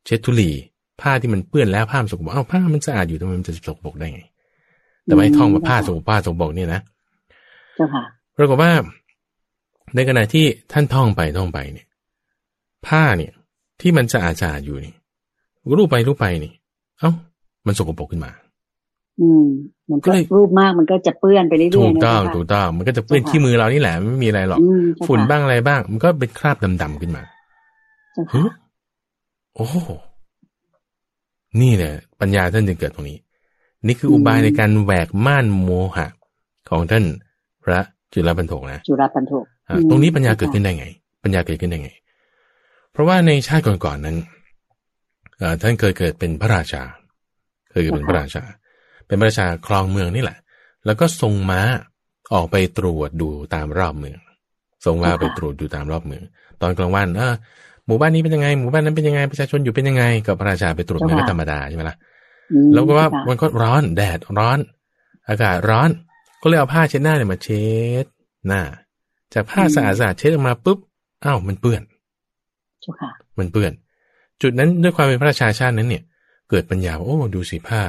เช็ดทุลี ผ้าที่มันเปื้อนแล้วผ้ามันสกปรกเอ้าผ้ามันสะอาดอยู่ทำไมมันจะสกปรกได้ไง แต่ไม่ท่องว่าผ้าสกปรกผ้าสกปรกเนี่ยนะเจ้าค่ะปรากฏว่า ในขณะที่ท่านท่องไปท่องไปเนี่ย ผ้าเนี่ย ที่มันสะอาดสะอาดอยู่นี่รูปไปรูปไปนี่ เอ้า มันสกปรกขึ้นมา อืมมันก็ก็เลยรูปมากมันก็จะเปื้อนไปเรื่อยๆถูกต้องนะเจ้าค่ะถูกต้องมันก็จะเปื้อนที่มือเรานี่แหละไม่มีอะไรหรอกอืมเจ้าค่ะฝุ่นบ้างอะไรบ้าง มันก็เป็นคราบดำๆขึ้นมาเจ้าฮึค่ะโอ้โห นี่แหละปัญญาท่านจึงเกิดตรงนี้ นี่คืออุบายในการแหวกม่านโมหะ ของท่านพระจุลปันโทนะจุฬาปันโทอะตรงนี้ปัญญาเกิดขึ้นได้ไง ปัญญาเกิดขึ้นได้ไง เพราะว่าในชาติก่อนๆนั้นเอ่อท่านเคยเกิดเป็นพระราชา เคยเกิดเป็นพระราชา เป็นพระราชาครองเมืองนี่แหละ แล้วก็ทรงม้าออกไปตรวจดูตามรอบเมืองทรงม้าไปตรวจดูตามรอบเมือง ตอนกลางวันเออ หมู่บ้านนี้เป็นยังไงหมู่บ้านนั้นเป็นยังไงประชาชนอยู่เป็นยังไงกับพระราชาไปตรวจเมืองก็ธรรมดาใช่ไหมล่ะอืมแล้วก็ว่าเจ้ค่ะมันก็ร้อนแดดร้อน อากาศร้อน ก็เลยเอาผ้าเช็ดหน้าเนี่ยมาเช็ดหน้า จากผ้าสะอาดสะอาดเช็ดออกมาปุ๊บอ้าวมันเปื้อนเจ้าค่ะมันเปื้อน จุดนั้นด้วยความเป็นพระราชาชาตินั้นเนี่ย เกิดปัญญาว่าโอ้ดูสิผ้า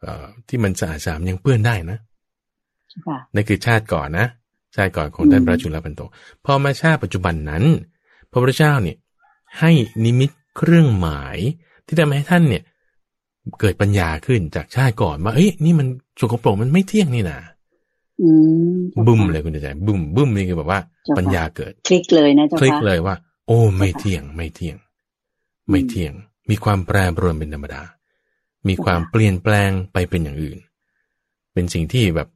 เอ่อที่มันสะอาดสะอาดยังเปื้อนได้นะเจ้าค่ะนั่นคือชาติก่อนนะชาติก่อนของท่านพระจุลปันโตพอมาชาติปัจจุบันนั้น พระพุทธเจ้าเนี่ย ให้นิมิตเครื่องหมายที่ทำให้ท่านเนี่ยเกิดปัญญาขึ้นจากชาติก่อนว่าเอ้ยนี่มันสกปรกมันไม่เที่ยงนี่นะอืมจ้าค่ะบึ้มเลยคุณใจบึ้มบึ้มนี่คือแบบว่าเจ้าค่ะปัญญาเกิด คลิกเลยนะเจ้าคลิกค่ะเลยว่า โอ้ไม่เที่ยง ไม่เที่ยง ไม่เที่ยง มีความแปรปรวนเป็นธรรมดา มีความเปลี่ยนแปลงไปเป็นอย่างอื่น เป็นสิ่งที่แบบ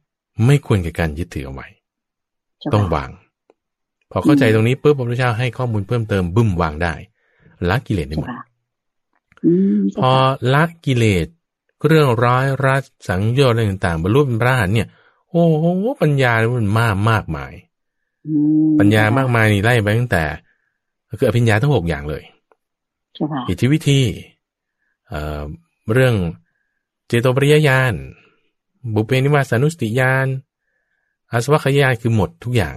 ไม่ควรแก่การยึดถือเอาไว้เจ้าค่ะต้องวาง พอเข้าใจอืมตรงนี้ปุ๊บพระพุทธเจ้าให้ข้อมูลเพิ่มเติมบึ้มวางได้ ละกิเลสได้เจ้าหมดค่ะอืมพอละกิเลสเรื่องร้ายรัดสังโยชน์อะไรต่างๆบรรลุเป็นพระอรหันต์เนี่ย โอ้โหปัญญามันมากมากมายอืมปัญญามากมายนี่ไล่ไปตั้งแต่ คืออภิญญาทั้งหกอย่างเลยเจ้าค่ะอิทธิวิธีเอ่อเรื่องเจโตปริยญาณบุพเพนิวาสานุสติญาณอาสวัคยานคือหมดทุกอย่าง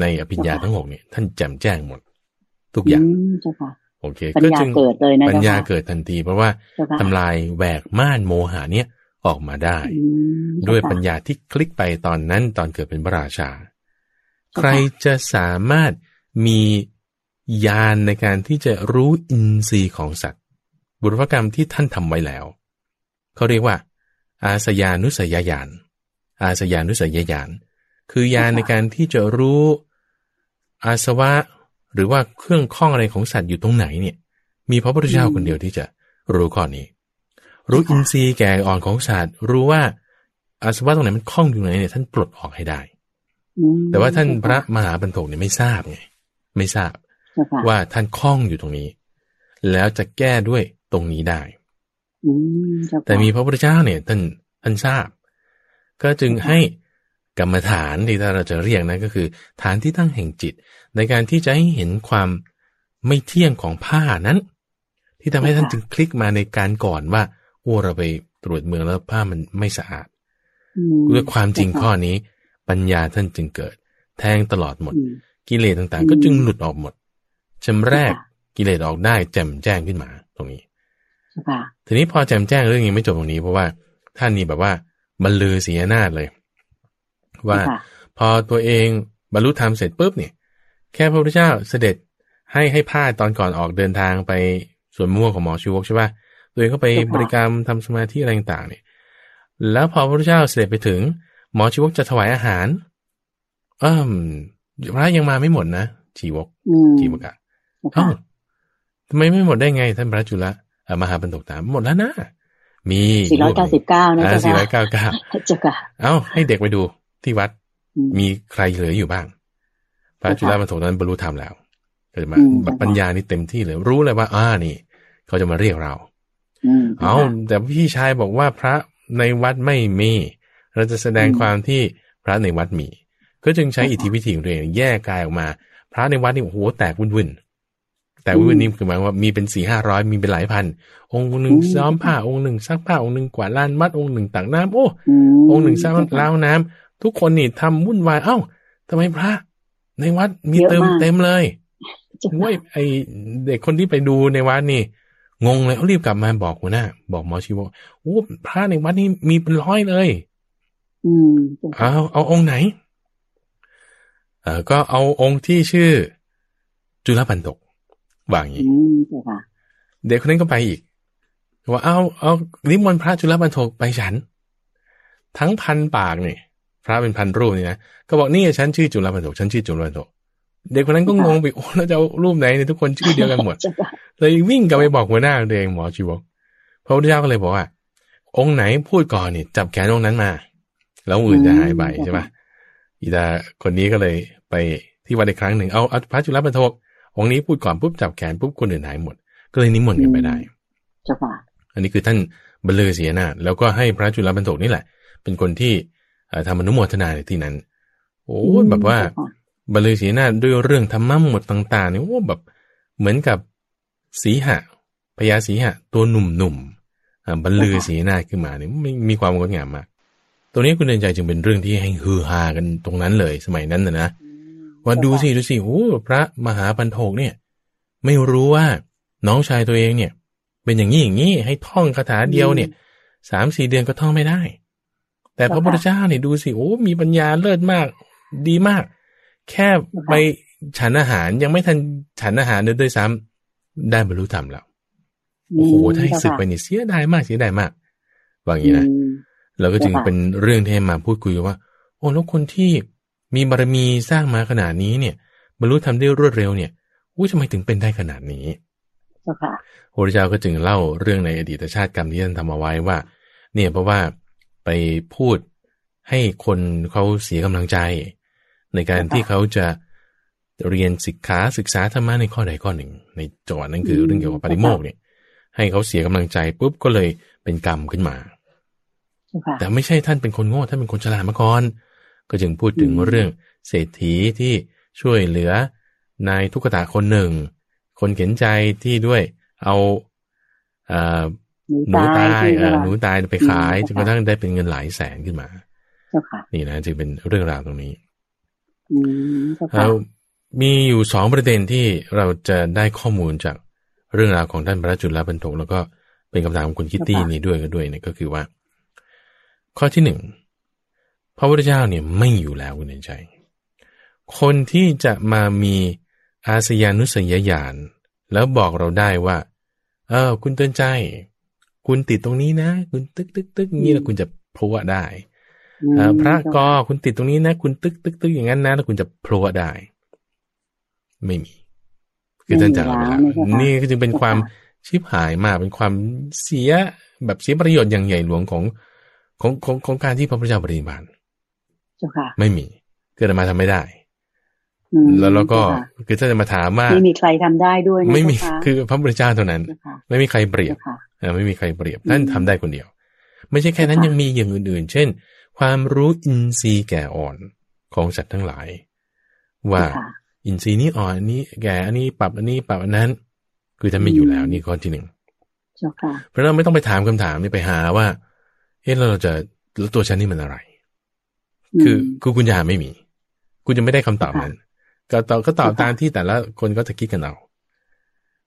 ในอภิญญาทั้งหกเนี่ยท่านแจ่มแจ้งหมด ทุกอย่างมเจ้าค่ะโอเคปัญญาจึงเกิดเลยนะปัญญาเจ้าค่ะเกิดทันที เพราะว่าเจ้าค่ะทำลายแหวกม่านโมหะเนี่ยออกมาได้อืมด้วยเจ้าค่ะปัญญาที่คลิกไปตอนนั้นตอนเกิดเป็นพระราชาค่ะใครจะสามารถมีญาณในการที่จะรู้อินทรีย์ของสัตว์ บุรพกรรมที่ท่านทำไว้แล้ว เขาเรียกว่า อาสยานุสยญาณอาสยานุสยญาณ คือญาณในการที่จะรู้อาสวะ หรือว่าเครื่องข้องอะไรของสัตว์อยู่ตรงไหนเนี่ย มีพระพุทธเจ้าคนเดียวที่จะรู้ข้อนี้ รู้อินทรีย์แก่อ่อนของสัตว์รู้ว่าอาสวะตรงไหนมันคล้องอยู่ไหนเนี่ยท่านปลดออกให้ได้อืมแต่ว่าท่านพระมหาบรรทกเนี่ยไม่ทราบไงไม่ทราบเจ้าค่ะว่าท่านคล้องอยู่ตรงนี้ แล้วจะแก้ด้วยตรงนี้ได้อืมเจ้าค่ะแต่มีพระพุทธเจ้าเนี่ยท่านท่านทราบ ก็จึงให้ กรรมฐานที่ถ้าเราจะเรียกนะก็คือ ฐานที่ตั้งแห่งจิต ในการที่จะให้เห็นความไม่เที่ยงของผ้านั้น ที่ทำให้ท่านจึงคลิกมาในการก่อนว่าโอ้เราไปตรวจเมืองแล้วผ้ามันไม่สะอาดอืมด้วยความจริงข้อนี้ ปัญญาท่านจึงเกิด แทงตลอดหมดอืมกิเลสต่างอืมๆก็จึงหลุดออกหมดชำแรกค่ะกิเลสออกได้แจ่มแจ้งขึ้นมาตรงนี้เจ้าค่ะทีนี้พอแจ่มแจ้งเรื่องนี้ไม่จบตรงนี้เพราะว่าท่านนี่แบบว่าบรรลือเสียนาฏเลย ว่าเจ้ค่ะพอตัวเองบรรลุธรรมเสร็จปุ๊บเนี่ย แค่พระพุทธเจ้าเสด็จให้ให้พาดตอนก่อนออกเดินทางไปสวนม่วงของหมอชีวกใช่ป่ะตัวเองก็ไปบริกรรมทำสมาธิอะไรต่างๆเนี่ย แล้วพอพระพุทธเจ้าเสด็จไปถึง หมอชีวกจะถวายอาหารเอิ่มพระยังมาไม่หมดนะชีวกอืมชีวกะเจ้าเอ้าค่ะทำไมไม่หมดได้ไงท่านพระจุลเอ่อมหาบรรทกถามหมดแล้วนะมีสี่ร้อยเก้าสิบเก้านะอ่าเจ้าสี่ร้ค่ะอยเก้าเก้าเจ้าค่ะเอ้าให้เด็กไปดู ที่วัดอืมมีใครเหลืออยู่บ้าง พระจุลบรรทกนั้นบรรลุธรรมแล้วเกิดมาอืมแบบปัญญานี่เต็มที่เลยรู้เลยว่า อ่านี่ เขาจะมาเรียกเราอืมเอาแต่พี่ชายบอกว่าพระในวัดไม่มี เราจะแสดงความที่พระในวัดมี ก็จึงใช้อิทธิวิธีของตัวเองแยกกายออกมา พระในวัดนี่โอ้โหแตกวุ่นๆแต่วุ่นๆนี่คือหมายว่ามีเป็นสี่ห้าร้อยมีเป็นหลายพัน องค์หนึ่งซ้อมผ้าองค์หนึ่งซักผ้าองค์หนึ่งกวาดลานวัดองค์หนึ่งตักน้ำโอ้มองค์หนึ่งสร้างเจ้าค่ะล้าวน้ำ ทุกคนนี่ทำวุ่นวายเอ้าทำไมพระ ในวัดมีเยอะเติมมากเต็มเลยเว้ยไอเด็กคนที่ไปดูในวัดนี่ งงเลยเขารีบกลับมาบอกหัวหน้าบอกหมอชีวกโอ้พระในวัดนี่มีเป็นร้อยเลย อืมเอาเอาองค์ไหน เออก็เอาองค์ที่ชื่อ จุลปันตกว่าอย่างอืนี้มเจ้าค่ะเด็กคนนั้นก็ไปอีกว่าเอาเอานิมนต์พระจุลปันโทไปฉัน ทั้งพันปากนี่ พระเป็นพันรูปนี่นะก็บอกนี่ฉันชื่อจุลปันโทฉันชื่อจุลปันโทเด็กคนนั้นก็งงไปโอ้แล้วจะเอารูปไหนเนี่ยทุกคนชื่อเดียวกันหมดเจ้าค่ะเลยวิ่งกลับไปบอกหัวหน้าตัวเองหมอชีวกพระพุทธเจ้าก็เลยบอกว่า องค์ไหนพูดก่อนนี่จับแขนองค์นั้นมา แล้วอื่นจะหายไปใช่ปะอีตาคนนี้ก็เลยไปที่วัดอีกครั้งหนึ่งเอาเอาพระจุลปันโทองค์นี้พูดก่อนปุ๊บจับแขนปุ๊บคนอื่นหายหมด ก็เลยนิมนต์กันไปได้เจ้าค่ะอันนี้คือท่านบรรลือเสียนาถแล้วก็ให้พระจุลปันโทนี่แหละ เป็นคนที่เอ่อ ทำอนุโมทนาในที่นั้น โอ้ยแบบว่าเจ้ค่ะบรรลือเสียนาถด้วยเรื่องธรรมะหมดต่างๆนี่โอ้แบบเหมือนกับสีหะพญาสีหะ ตัวหนุ่มๆอ่าบรรลือเสียนาถขึ้นมาเนี่ยมีมีความงดงามมากตัวนี้คุณเดินใจจึงเป็นเรื่องที่ให้ฮือฮากันตรงนั้นเลย สมัยนั้นนะนะอืมว่าดูสิดูสิโอ้พระมหาปันโทกเนี่ย ไม่รู้ว่าน้องชายตัวเองเนี่ย เป็นอย่างนี้อย่างนี้ให้ท่องคาถาเดียวเนี่ยสามสี่เดือนก็ท่องไม่ได้ แต่พระพุทธเจ้าเนี่ยดูสิโอ้มีปัญญาเลิศมาก ดีมาก แค่ไปฉันอาหารยังไม่ทันฉันอาหารเลยด้วยซ้ำได้บรรลุธรรมแล้วโอ้โหถ้าให้ศึกไปนี่เสียดายมากเสียดายมากว่าอย่างนี้นะอืมเราก็จึงเจ้าค่ะเป็นเรื่องที่ให้มาพูดคุยว่า โอ้แล้วคนที่มีบารมีสร้างมาขนาดนี้เนี่ย บรรลุทำได้รวดเร็วเนี่ยอู้ทำไมถึงเป็นได้ขนาดนี้เจ้าค่ะพระพุทธเจ้าก็จึงเล่าเรื่องในอดีตชาติกรรมที่ท่านทำเอาไว้ว่า เนี่ยเพราะว่า ไปพูดให้คนเขาเสียกำลังใจ ในการที่เขาจะเรียนศึกษาศึกษาธรรมะในข้อใดข้อหนึ่ง ในจังหวะนั้นคือเรื่องเกี่ยวกับปริโมกข์เนี่ยให้เขาเสียกำลังใจปุ๊บก็เลยเป็นกรรมขึ้นมาเจ้าค่ะแต่ไม่ใช่ท่านเป็นคนโง่ท่านเป็นคนฉลาดมาก่อน ก็จึงพูดถึงอืมเรื่องเศรษฐีที่ช่วยเหลือนายทุกตาคนหนึ่ง คนเข็นใจที่ด้วยเอาเอ่อ หนูหนูตายที่เอ่อว่าหนูตายไปขายอืมจนกระทั่งได้เป็นเงินหลายแสนขึ้นมาเจ้าค่ะนี่นะจึงเป็นเรื่องราวตรงนี้อืมเจ้าค่ะแล้วมีอยู่สองประเด็นที่เราจะได้ข้อมูลจากเรื่องราวของท่านพระจุลปันทกแล้วก็เป็นคำถามของคุณคิตตี้นี่ด้วยก็ด้วยเนี่ยก็คือว่า ข้อที่หนึ่งพระพุทธเจ้าเนี่ยไม่อยู่แล้วคุณเห็นใจ คนที่จะมามีอาสยานุสยญาณแล้วบอกเราได้ว่า เออคุณเตือนใจ คุณติดตรงนี้นะ คุณตึกตึกตึกอย่างนี้แล้วคุณจะพลัวได้เอ่อพระกอคุณติดตรงนี้นะ คุณตึกตึกตึกอย่างนั้นนะแล้วคุณจะพลัวได้ ไม่มี คือท่านจะเอาไปแล้วนี่ก็จึงเป็นความชิบหายมากเป็นความเสียแบบเสียประโยชน์อย่างใหญ่หลวงของของของของการที่พระพุทธเจ้าปฏิบัติเจ้าค่ะไม่มีเกิดมาทำไม่ได้อืมแล้วเราก็เจ้าค่ะคือถ้าจะมาถามว่าไม่มีใครทำได้ด้วยนะไม่มีเจ้าค่ะคือพระพุทธเจ้าเท่านั้นเจ้าค่ะไม่มีใครเปรียบเจ้าค่ะเออ ไม่มีใครเปรียบท่านทำได้คนเดียว ไม่ใช่แค่นั้นค่ะยังมีอย่างอื่นๆ เช่น ความรู้อินทรีย์แก่อ่อนของสัตว์ทั้งหลาย ว่าเจ้าค่ะอินทรีย์นี้อ่อนอันนี้แก่อันนี้ปรับอันนี้ปรับอันนั้น คือท่านไม่อยู่แล้วนี่ข้อที่หนึ่งเจ้าค่ะเพราะฉะนั้นไม่ต้องไปถามคำถามนี่ไปหาว่าเอ๊ะแล้วเราจะแล้วตัวฉันนี่มันอะไร คือคือคุณยาไม่มี คุณจะไม่ได้คำตอบนั้น ก็ตอบก็ตอบค่ะตามที่แต่ละคนก็จะคิดกันเอา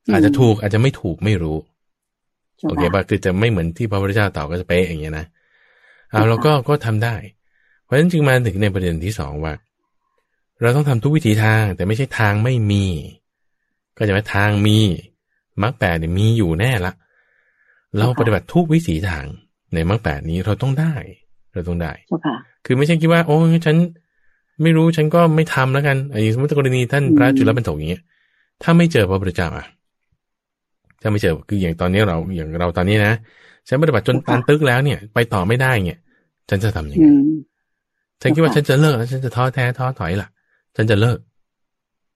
อืมอาจจะถูกอาจจะไม่ถูกไม่รู้จ้า โอเคค่ะป่ะคือจะไม่เหมือนที่พระพุทธเจ้าตอบก็จะเป๊ะอย่างเงี้ยนะเอาค่ะเราก็ก็ทำได้ เพราะฉะนั้นจึงมาถึงในประเด็นที่สองว่า เราต้องทำทุกวิถีทาง แต่ไม่ใช่ทางไม่มี ก็จะว่าทางมีมรรคแปดเนี่ยมีอยู่แน่ละ เราปฏิบัติทุกวิถีทางในมรรคแปดนี้เราต้องได้ เราต้องได้เจ้าค่ะคือไม่ใช่คิดว่า โอ้ยฉันไม่รู้ฉันก็ไม่ทำแล้วกันไอ้สมมติกรณีท่านอืมพระจุลปันโถอย่างเงี้ยถ้าไม่เจอพระพุทธเจ้าอะ ถ้าไม่เจอคืออย่างตอนนี้เราอย่างเราตอนนี้นะฉันปฏิบัติจนตันตึกแล้วเนี่ย ไปต่อไม่ได้เนี่ยฉันจะทำยังอืไงมฉันคิดว่าค่ะฉันจะเลิกแล้วฉันจะท้อแท้ท้อถอยล่ะ ฉันจะเลิก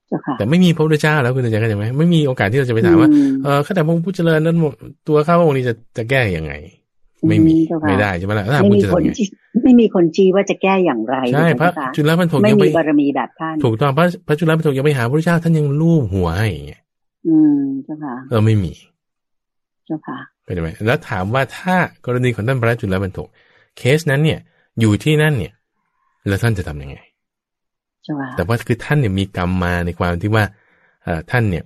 เจ้าค่ะแต่ไม่มีพระพุทธเจ้าแล้วคุณจะเข้าใจไหมไม่มีโอกาสที่เราจะไปถามว่าอืเออข้าแต่พระองค์ผู้เจริญนั้นตัวข้าพระองค์นี้จะจะแก้ยังไง ไม่มีเจ้าค่ะไม่ได้ใช่ไหมล่ะถ้าไม่คุณมีจะคนทำยังไงชี้ไม่มีคนชี้ว่าจะแก้อย่างไรใช่พระเจ้าค่ะจุลปันโถไม่ยังไปมีบารมีแบบท่านถูกต้องพระพระจุลปันโถยังไปหาพระพุทธเจ้าท่านยังลูบหัวให้อย่างเงี้ย อืมเจ้าค่ะเออไม่มี เจ้าค่ะเข้าใจไหมแล้วถามว่าถ้ากรณีของท่านพระจุลปันโถเคสนั้นเนี่ย อยู่ที่นั่นเนี่ย แล้วท่านจะทำยังไงเจ้าค่ะแต่ว่าคือท่านเนี่ยมีกรรมมาในความที่ว่าท่านเนี่ย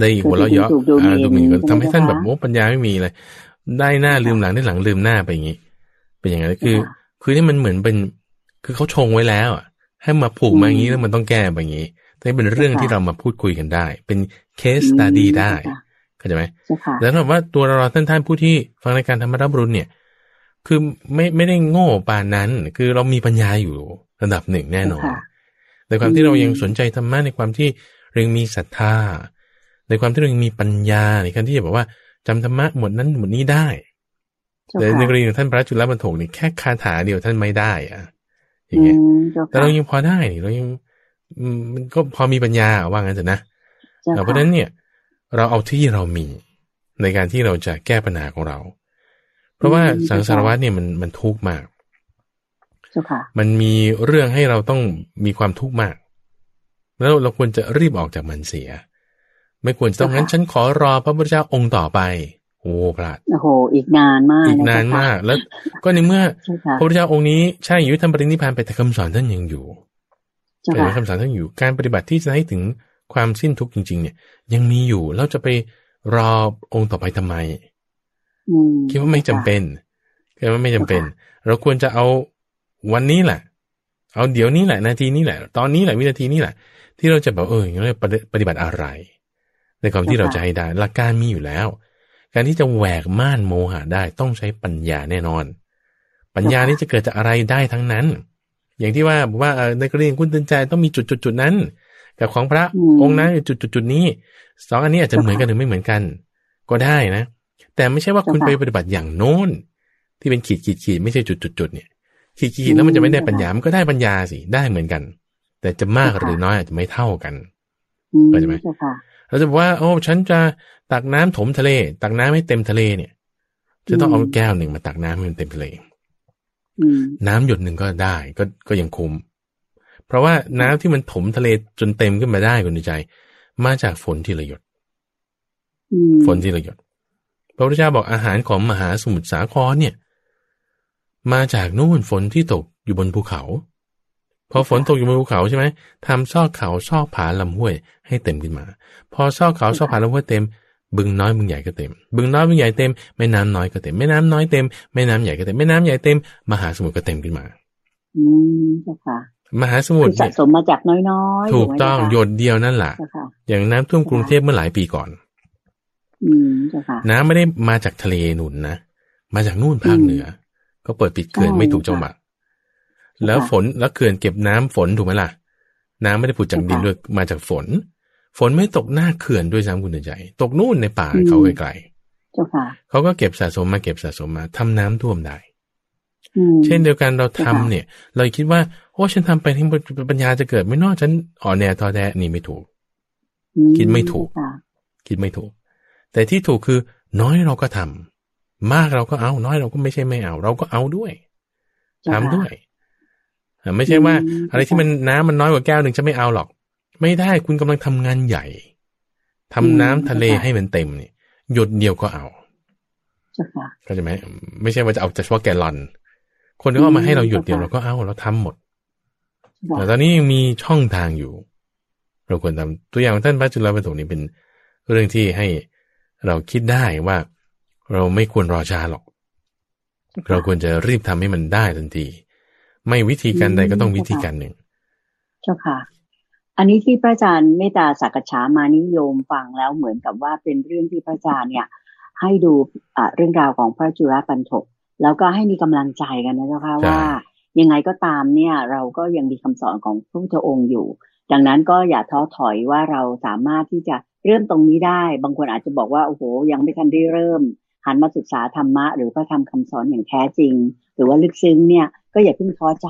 ได้หัวเราะเยาะดูหมิ่นทำให้ท่านแบบโอ้ปัญญาไม่มีเลยได้หน้าลืมหลังได้หลังลืมหน้าไปอย่างนี้ เป็นอย่างนั้นคือ คือนี่มันเหมือนเป็น คือเขาชงไว้แล้วอะให้มาผูกมาอย่างนี้แล้วมันต้องแก้ไปอย่าง นี้แต่เป็นเรื่องที่เรามาพูดคุยกันได้ เป็นเคสตัดี้ได้เข้าใจไหมแล้วแบบว่าตัวเราท่านท่านผู้ที่ฟังในการธรรมรับรุนเนี่ย คือไม่ไม่ได้โง่ปานนั้น คือเรามีปัญญาอยู่ระดับหนึ่งแน่นอนในความที่เรายังสนใจธรรมะในความที่เรงมีศรัทธา ในความที่เรายังมีปัญญาในการที่จะบอกว่าจำธรรมะหมดนั้นหมดนี้ได้ แต่ในกรณีของท่านพระจุลบรรทกนี่แค่คาถาเดียวท่านไม่ได้อะอย่างเงี้ยแต่เรายังพอได้เรายัง มันก็พอมีปัญญาว่างั้นเถอะนะเพราะฉะนั้นเนี่ย เราเอาที่เรามีในการที่เราจะแก้ปัญหาของเรา เพราะว่าสังสารวัตเนี่ยมันมันทุกข์มากมันมีเรื่องให้เราต้องมีความทุกข์มาก แล้วเราควรจะรีบออกจากมันเสีย ไม่ควรจะต้องงั้นฉันขอรอพระพุทธเจ้าองค์ต่อไปโอ้พลาดโอ้โห อีกนานมาก อีกนานมาก แล้วก็ในเมื่อพระพุทธเจ้าองค์นี้ใช่อยู่ทำปรินิพานไปแต่คำสอนท่านยังอยู่ แต่คำสอนท่านอยู่การปฏิบัติที่จะให้ถึงความสิ้นทุกข์จริง ๆ เนี่ย ยังมีอยู่แล้วจะไปรอองค์ต่อไปทำไมคิดว่าไม่จำเป็นคิดว่าไม่จำเป็น เราควรจะเอาวันนี้แหละ เอาเดี๋ยวนี้แหละนาทีนี้แหละ ตอนนี้แหละวินาทีนี้แหละ ที่เราจะแบบเอออย่างนี้ปฏิบัติอะไร ในความที่เราจะให้ได้ หลักการมีอยู่แล้ว การที่จะแหวกม่านโมหะได้ต้องใช้ปัญญาแน่นอน ปัญญานี้จะเกิดจากอะไรได้ทั้งนั้น อย่างที่ว่าบอกว่าในกรณีคุณตื่นใจต้องมีจุดจุดจุดนั้น กับของพระองค์นั้นจุดจุดจุดนี้สองอันนี้อาจจะเหมือนกันหรือไม่เหมือนกัน ก็ได้นะ แต่ไม่ใช่ว่าคุณไปปฏิบัติอย่างโน้น ที่เป็นขีดขีดขีดไม่ใช่จุดจุดจุดเนี่ยขีดๆแล้วมันจะไม่ได้ปัญญามันก็ได้ปัญญาสิได้เหมือนกัน แต่จะมากหรือน้อยอาจจะไม่เท่ากันเข้าใจไหมเราจะบอกว่า โอ้ฉันจะตักน้ำถมทะเล ตักน้ำให้เต็มทะเลเนี่ย จะต้องเอาแก้วหนึ่งมาตักน้ำให้มันเต็มทะเล น้ำหยดหนึ่งก็ได้ก็ก็ยังคุ้ม เพราะว่าน้ำที่มันถมทะเลจนเต็มขึ้นมาได้คุณใจ มาจากฝนที่ระหยดฝนที่ระหยดพระพุทธเจ้าบอกอาหารของมหาสมุทรสาครเนี่ย มาจากนู่นฝนที่ตกอยู่บนภูเขาพอฝนตกอยู่บนภูเขาใช่ไหมทำซอกเขาซอกผาลำห้วยให้เต็มขึ้นมา พอซอกเขาซอกผาลำห้วยเต็ม บึงน้อยบึงใหญ่ก็เต็ม บึงน้อยบึงใหญ่เต็มแม่น้ำน้อยก็เต็มแม่น้ำน้อยเต็มแม่น้ำใหญ่ก็เต็มแม่น้ำใหญ่เต็มมหาสมุทรก็เต็มขึ้นมา อืมค่ะมหาสมุทรสะสมมาจากน้อยๆ ถูกต้องหยดเดียวนั่นแหละอย่างน้ำท่วมกรุงเทพเมื่อหลายปีก่อน อืมค่ะ น้ำไม่ได้มาจากทะเลหนุนนะมาจากนู่นภาคเหนือ ก็เปิดปิดเขื่อนไม่ถูกจังหวะแล้วฝนแล้วเขื่อนเก็บน้ำฝนถูกไหมล่ะ น้ำไม่ได้ผุดจากดินด้วยมาจากฝน ฝนไม่ตกหน้าเขื่อนด้วยซ้ำคุณใจ ตกนู่นในป่าเขาไกลๆเขาก็เก็บสะสมมาเก็บสะสมมาทำน้ำท่วมได้ เช่นเดียวกันเราทำเนี่ย เราคิดว่าโอ้ฉันทำไปที่ปัญญาจะเกิดไม่นอกฉันอ่อนแอทอแท้นี่ไม่ถูก คิดไม่ถูก คิดไม่ถูก แต่ที่ถูกคือน้อยเราก็ทำมากเราก็เอา น้อยเราก็ไม่ใช่ไม่เอา เราก็เอาด้วยทำด้วยไม่ใช่ว่า อะไรที่มันน้ำมันน้อยกว่าแก้วหนึ่งจะไม่เอาหรอก ไม่ได้คุณกำลังทำงานใหญ่ทำน้ำทะเลให้มันเต็มเนี่ยหยดเดียวก็เอาเข้าใจไหมไม่ใช่ว่าจะเอาเฉพาะแกลลอน คนที่เอามาให้เราหยดเดียวเราก็เอาเราทำหมดแต่ตอนนี้ยังมีช่องทางอยู่ เราควรทำตัวอย่างท่านพระจุลปันโทนี่เป็นเรื่องที่ให้เราคิดได้ว่าเราไม่ควรรอช้าหรอก เราควรจะรีบทำให้มันได้ทันที ไม่วิธีการใดก็ต้องวิธีการหนึ่ง เจ้าค่ะ อันนี้ที่พระอาจารย์เมตตาสักษามานิยมฟังแล้วเหมือนกับว่าเป็นเรื่องที่พระอาจารย์เนี่ย ให้ดูเรื่องราวของพระจุลปันถกแล้วก็ให้มีกำลังใจกันนะเจ้าค่ะว่ายังไงก็ตามเนี่ย เราก็ยังมีคำสอนของพระพุทธองค์อยู่ ดังนั้นก็อย่าท้อถอยว่าเราสามารถที่จะเริ่มตรงนี้ได้ บางคนอาจจะบอกว่าโอ้โหยังไม่ทันได้เริ่มหันมาศึกษาธรรมะ หรือพระธรรมคำสอนอย่างแท้จริง หรือว่าลึกซึ้งเนี่ย ก็อย่าเพิ่งท้อใจ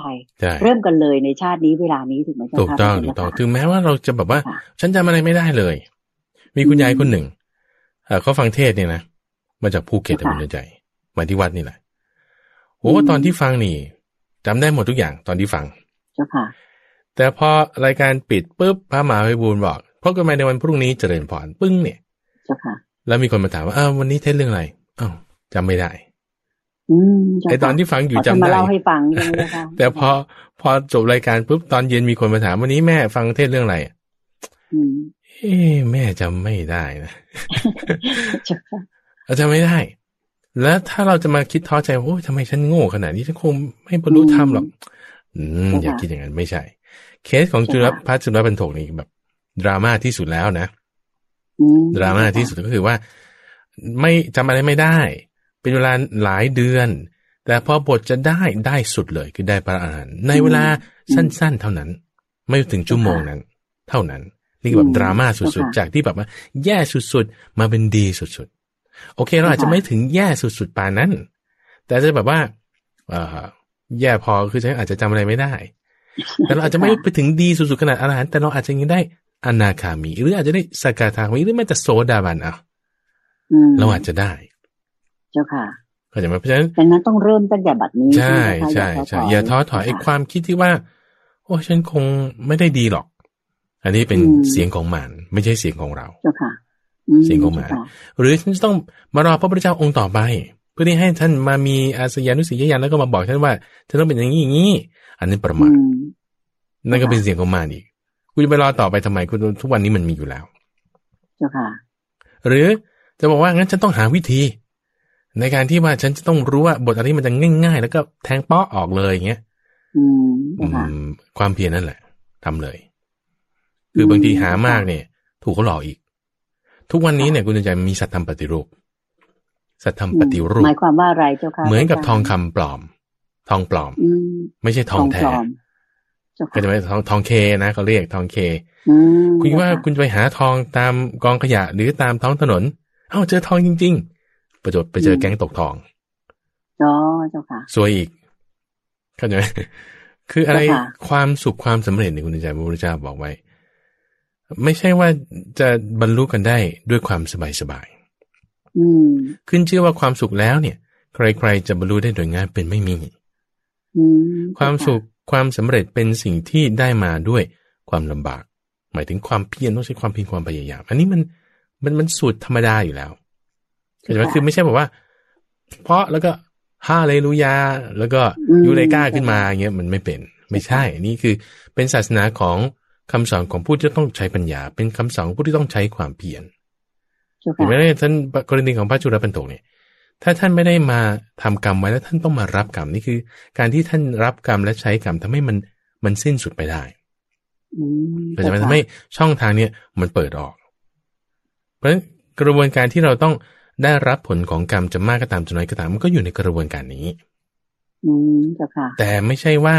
เริ่มกันเลยในชาตินี้เวลานี้ถูกไหมถูกต้องถูกต้องถึงแม้ว่าเราจะแบบว่า ฉันจำอะไรไม่ได้เลย มีคุณยายคนหนึ่งเขาฟังเทศเนี่ยนะมาจากภูเก็ตคุณใจมาที่วัดนี่แหละโอ้ตอนที่ฟังนี่จำได้หมดทุกอย่างตอนที่ฟังเจ้าค่ะ แต่พอรายการปิดปุ๊บพระมหาวิบูลบอกพบกันใหม่ในวันพรุ่งนี้เจริญพรปึ้งเนี่ยเจ้าค่ะ แล้วมีคนมาถามว่าอ้าววันนี้เทศเรื่องอะไรอ้าวจำไม่ได้ ไอตอนที่ฟังอยู่จำได้เล่าให้ฟังใช่ไหมคะแต่พอพอจบรายการปุ๊บตอนเย็นมีคนมาถามวันนี้แม่ฟังเทศเรื่องอะไรอืมเอ๊ะแม่จำไม่ได้นะเจ้าค่ะเราจำไม่ได้ แล้วถ้าเราจะมาคิดท้อใจว่าโอ้ยทำไมฉันโง่ขนาดนี้ฉันคงไม่บรรลุธรรมหรอก อืมอย่าคิดอย่างนั้นไม่ใช่ เคสของจุลพัฒน์จุลบรรทกนี่แบบ ดราม่าที่สุดแล้วนะอืมดราม่าที่สุดก็คือว่า ไม่จำอะไรไม่ได้ เป็นเวลาหลายเดือน แต่พอบทจะได้ได้สุดเลยคือได้พระอรหันต์ในเวลาสั้นๆ เท่านั้น ไม่ถึงชั่วโมงนั้น เท่านั้น นี่คือแบบดราม่าสุดๆ จากที่แบบว่าแย่สุดๆ มาเป็นดีสุดๆ โอเคเราอาจจะไม่ถึงแย่สุดๆปานนั้น แต่จะแบบว่าเออแย่พอคือฉันอาจจะจำอะไรไม่ได้ แต่เราอาจจะไม่ไปถึงดีสุดๆขนาดอรหันต์แต่เราอาจจะยังได้อนาคามี หรืออาจจะได้สกทาคามีหรือแม้แต่โซดาบันอะอืมเราอาจจะได้ เจ้าค่ะเข้าใจไหมเพราะฉะนั้นดังนั้นต้องเริ่มตั้งแต่บัดนี้ ใช่ไหมคะใช่อย่าใช่อย่าท้อถอยไอ้ความคิดที่ว่า โอ้ฉันคงไม่ได้ดีหรอก อันนี้เป็นเสียงของมันไม่ใช่เสียงของเราเจ้าค่ะเสียงของหมาเจ้ค่ะหรือฉันจะต้องมารอพระพุทธเจ้าองค์ต่อไป เพื่อที่ให้ท่านมามีอาสยานุสียยันแล้วก็มาบอกท่านว่าท่านต้องเป็นอย่างนี้อย่างนี้ อันนี้ประมาอืทมนั่นก็เป็นเสียงของมารอีกคุณจะไปรอต่อไปทำไมคุณทุกวันนี้มันมีอยู่แล้วเจ้าค่ะ หรือจะบอกว่างั้นฉันต้องหาวิธี ในการที่ว่าฉันจะต้องรู้ว่าบทอะไรที่มันจะง่าย ๆ แล้วก็แทงเป้อออกเลยอย่างเงี้ยอืมอืเจ้าค่ะมความเพียรนั่นแหละทำเลย คือบางทีหามากเนี่ย ถูกเขาหลอกอีก ทุกวันนี้เนี่ยคุณใจมีสัตธรรมปฏิรูป สัตธรรมปฏิรูปหมายความว่าอะไรเจ้าค่ะเหมือนกับาจารย์ทองคำปลอม ทองปลอมอืมไม่ใช่ททอองงแท้ปลอมเจ้าก็ค่ะจะไม่ทองทองเคนะเขาเรียกทองเคอืมคุณคิดว่าเจ้ะคุณจะไปหาทองตามกองขยะหรือตามท้องถนน เอ้าเจอทองจริง ๆ ประจบไปเจอแก๊งตกทองอ๋อเจ้าค่ะซวยอีกเข้าใจไหมคืออะไรเจ้าค่ะความสุขความสำเร็จในคุณใจพระพุทธเจ้าบอกไว้ ไม่ใช่ว่าจะบรรลุกันได้ด้วยความสบายสบายอืมๆขึ้นชื่อว่าความสุขแล้วเนี่ย ใครๆจะบรรลุได้โดยง่ายเป็นไม่มีอืมความสุขความสำเร็จเป็นสิ่งที่ได้มาด้วยความลำบาก หมายถึงความเพียรต้องใช้ความเพียรความพยายาม อันนี้มันมันมันสูตรธรรมดาอยู่แล้ว เข้าใจไหมคือไม่ใช่แบบว่า เพราะแล้วก็ฮาเลลูยา แล้วก็ยูเลกาขึ้นมาอย่างเงี้ยมันไม่เป็น ไม่ใช่ นี่คือเป็นศาสนาของคำสอนของผู้ที่ต้องใช้ปัญญา เป็นคำสอนของผู้ที่ต้องใช้ความเพียรเจ้าเห็นค่ะไหมท่านกรณีของพระจุลปันโตเนี่ย ถ้าท่านไม่ได้มาทำกรรมไว้แล้วท่านต้องมารับกรรมนี่คือ การที่ท่านรับกรรมและใช้กรรมทำให้มันมันสิ้นสุดไปได้อืมก็จะทำให้ช่องทางเนี่ยมันเปิดออก เพราะฉะนั้นกระบวนการที่เราต้อง ได้รับผลของกรรมจะมากก็ตามจะน้อยก็ตามมันก็อยู่ในกระบวนการนี้ อืมเจ้าค่ะ แต่ไม่ใช่ว่า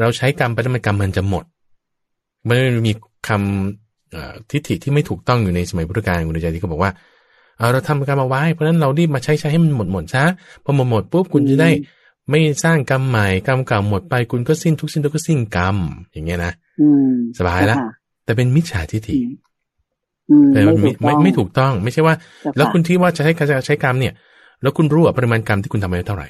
เราใช้กรรมไปแล้วมันกรรมมันจะหมดมันมีคำเอ่อทิฏฐิที่ไม่ถูกต้องอยู่ในสมัยพุทธกาลคุณใจที่เขาบอกว่าเอาเราทำกรรมเอาไว้ เพราะฉะนั้นเรารีบมาใช้ใช้ให้มันหมดหมดซะพอหมดหมดปุ๊บคุณจะได้ไม่สร้างกรรมใหม่กรรมเก่าหมดไปคุณก็สิ้นทุกสิ้นทุกก็สิ้นกรรมอย่างเงี้ยนะอืมสบายละเจ้ค่ะแต่เป็นมิจฉาทิฏฐิอืม แต่มันไม่ไม่ไม่ถูกต้อง ไม่ใช่ว่าเจ้าะแล้วคุณที่ว่าจะใช้การใช้กรรมเนี่ย แล้วคุณรู้ว่าปริมาณกรรมที่คุณทำไปเท่าไหร่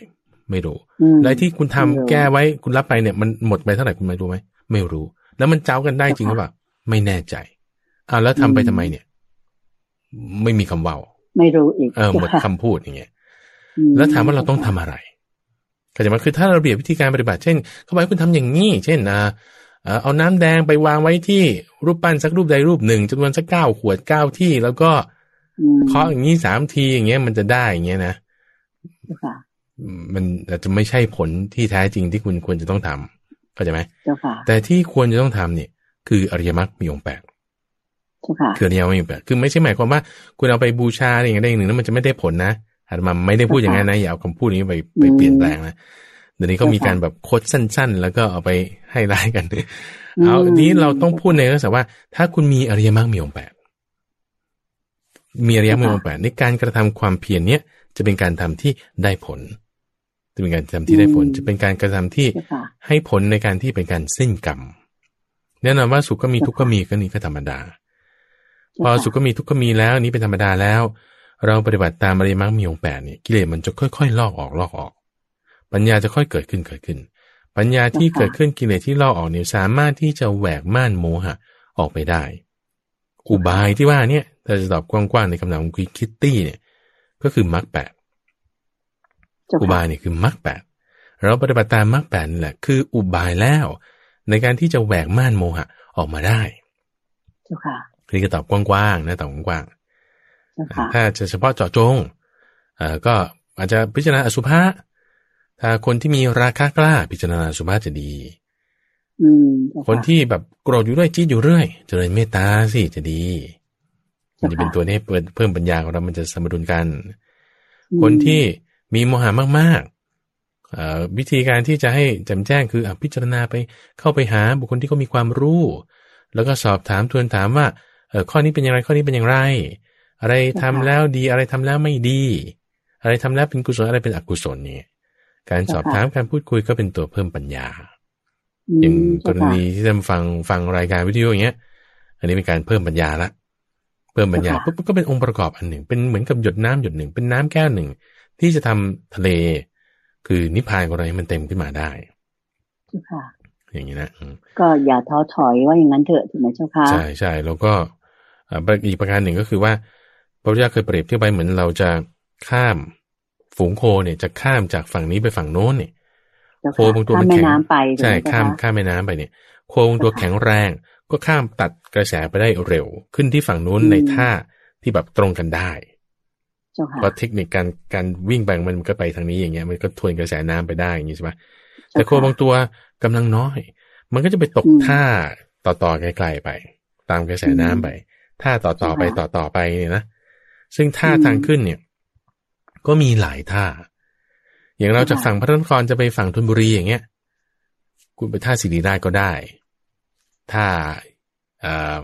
ไม่รู้อืมและที่คุณทำไม่รู้แก้ไว้คุณรับไปเนี่ย มันหมดไปเท่าไหร่คุณไม่รู้ไหมไม่รู้ แล้วมันเจ้ากันได้จริงหรือเปล่าไม่แน่ใจอ่าแล้วทำไปทำไมเนี่ย ไม่มีคำเว่าไม่รู้อีกเออหมดจ้ะคำพูดอย่างเงี้ยอืแล้วถามว่าเราต้องทำอะไรเข้าใจไหมคือถ้าเราเรียบวิธีการปฏิบัติ เช่น เขาบอกให้คุณทำอย่างนี้ เช่นอ่าเอ่อเอาน้ำแดงไปวางไว้ที่ รูปปั้นสักรูปใดรูปหนึ่งจำนวนสักเก้าขวดเก้าที่ แล้วก็อืมเคาะอย่างนี้สามทีอย่างเงี้ยมันจะได้อย่างเงี้ยนะเจ้าค่ะมันอาจจะไม่ใช่ผลที่แท้จริงที่คุณควรจะต้องทำเข้าใจไหมเจ้าค่ะแต่ที่ควรจะต้องทำเนี่ย คืออริยมรรคมีองค์แปดเจ้าค่ะคืออริยมรรคมีองค์แปดคือไม่ใช่หมายความว่า คุณเอาไปบูชาอะไรอย่างใดอย่างหนึ่งแล้วมันจะไม่ได้ผลนะอาตมาไม่ได้พูดอย่างนั้นนะอย่าเอาคำพูดนี้ไปไปเปลี่ยนแปลงนะเดี๋ยวนี้เขามีการแบบโคดสั้น ๆ แล้วก็เอาไปให้ร้ายกัน เอาทีนี้เราต้องพูดในลักษณะว่า ถ้าคุณมีอริยมรรคมีองค์แปดมีอริยมรรคมีองค์แปดในการกระทำความเพียรเนี้ยจะเป็นการทำที่ได้ผล จะเป็นการทำที่ได้ผล จะเป็นการกระทำที่เจ้าค่ะให้ผลในการที่เป็นการสิ้นกรรมแน่นอนว่าสุขก็มีทุกข์ก็มีก็นี่ก็ธรรมดา พอสุขก็มีทุกข์ก็มีแล้วนี่เป็นธรรมดาแล้ว เราปฏิบัติตามอริยมรรคมีองค์แปดเนี่ยกิเลสมันจะค่อยๆลอกออกลอกออก ปัญญาจะค่อยเกิดขึ้นเกิดขึ้น ปัญญาที่เกิดขึ้นกิเลสที่ลอกออกเนี่ยสามารถที่จะแหวกม่านโมหะออกไปได้ อุบายที่ว่าเนี่ยถ้าจะตอบกว้างๆในคำนามของคุณคิตตี้เนี่ย ก็คือมรรคแปดเจ้าอุค่ะบายเนี่ยคือมรรคแปดเราปฏิบัติตามมรรคแปดนี่แหละคืออุบายแล้ว ในการที่จะแหวกม่านโมหะออกมาได้เจ้าค่ะนี่ก็ตอบกว้างๆนะตอบกว้างเจ้าค่ะๆถ้าจะเฉพาะเจาะจงเอ่อก็อาจจะพิจารณาอสุภะ ถ้าคนที่มีราคะกล้าพิจารณาอสุภะจะดีอืมเจ้าะคนที่แบบโกรธอยู่เรื่อยจี้อยู่เรื่อยเจริญเมตตาสิจะดีมันจะเป็นตัวนี้เพิ่มเพิ่มปัญญาของเรา มันจะสมดุลกันอืมคนที่มีโมหะมากๆเอ่อวิธีการที่จะให้แจ่มแจ้งคืออะพิจารณาไปเข้าไปหาบุคคลที่เขามีความรู้ แล้วก็สอบถามทวนถามว่าเออข้อนี้เป็นอย่างไรข้อนี้เป็นอย่างไร อะไรทำแล้วดีอะไรทำแล้วไม่ดี อะไรทำแล้วเป็นกุศลอะไรเป็นอกุศลเนี่ย การสอบถามการพูดคุยก็เป็นตัวเพิ่มปัญญามอย่างกเจ้ารค่ะณีที่ท่านฟังฟังรายการวิทยุอย่างเงี้ย อันนี้เป็นการเพิ่มปัญญาละเพิ่มปัญญาค่ะปุ๊บก็เป็นองค์ประกอบอันหนึ่ง เป็นเหมือนกับหยดน้ำหยดหนึ่ง เป็นน้ำแก้วหนึ่ง ที่จะทำทะเล คือนิพพานของเราให้มันเต็มขึ้นมาได้เจ้าค่ะอย่างนี้นะอืมก็อย่าท้อถอยว่าอย่างนั้นเถอะถูกไหมเจ้าค่ะใช่ใช่แล้วก็อ่าอีกประการหนึ่งก็คือว่าพระพุทธเจ้าเคยเปรียบเทียบไปเหมือนเราจะข้าม ฝูงโคเนี่ยจะข้ามจากฝั่งนี้ไปฝั่งโน้นเนี่ยเจ้าโคค่ะบางตัวข้ามมันแม่แข็งน้ำไปถูกใช่ไหเจ้ข้ามค่ะข้ามแม่น้ำไปเนี่ย โคบางตัวแข็งแรงก็ข้ามตัดกระแสไปได้เร็ว ขึ้นที่ฝั่งนู้นอืมในท่าที่แบบตรงกันได้เจ้าค่ะเพราะเทคนิคการการวิ่งไปมันก็ไปทางนี้อย่างเงี้ยมันก็ทวนกระแสน้ำไปได้อย่างงี้ใช่ปะแต่โคบางตัวกำลังน้อย มันก็จะไปตกอืมท่าต่อต่อๆไกลๆไป ตามกระแสน้ำไปท่าต่อต่อๆไปใช่ต่อค่ะต่อๆไปเนี่ยนะซึ่งท่าอืมทางขึ้นเนี่ย ก็มีหลายท่า อย่างเราใช่จะค่ะฝั่งพระนครจะไปฝั่งธนบุรีอย่างเงี้ย คุณไปท่าสิริราชก็ได้ท่าเอ่อ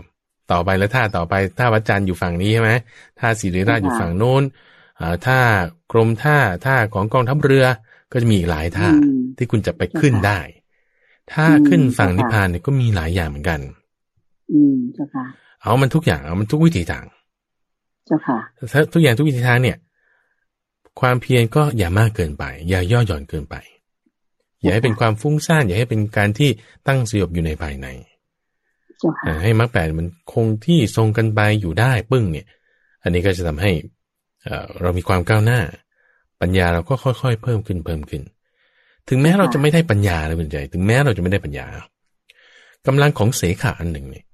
ต่อไปแล้วท่าต่อไปท่าวัดจันทร์อยู่ฝั่งนี้ใช่ไหมท่าสิริราชอยู่ฝั่งโน้นอ่าท่ากรมท่าท่าของกองทัพเรือก็จะมีอีกหลายท่าอืมที่คุณจะไปขึ้นเจ้าค่ะได้ถ้าอืมขึ้นฝั่งเจ้าค่ะนิพพานเนี่ยก็มีหลายอย่างเหมือนกัน อืมเจ้าค่ะ เอามันทุกอย่างเอามันทุกวิถีทาง เจ้าค่ะถ้าทุกอย่างทุกวิถีทางเนี่ย ความเพียรก็อย่ามากเกินไป อย่าย่อหย่อนเกินไป อย่าให้เป็นความฟุ้งซ่าน อย่าให้เป็นการที่ตั้งสยบอยู่ในภายในเจ้าค่ะอ่าให้มรรคแปดมันคงที่ทรงกันไปอยู่ได้ปึ้งเนี่ย อันนี้ก็จะทำให้เอ่อเรามีความก้าวหน้า ปัญญาเราก็ค่อยๆ เพิ่มขึ้นเพิ่มขึ้น ถึงแม้เราจะไม่ได้ปัญญาเลยเป็นใจ ถึงแม้เราจะไม่ได้ปัญญากำลังของเสขะอันหนึ่งเนี่ย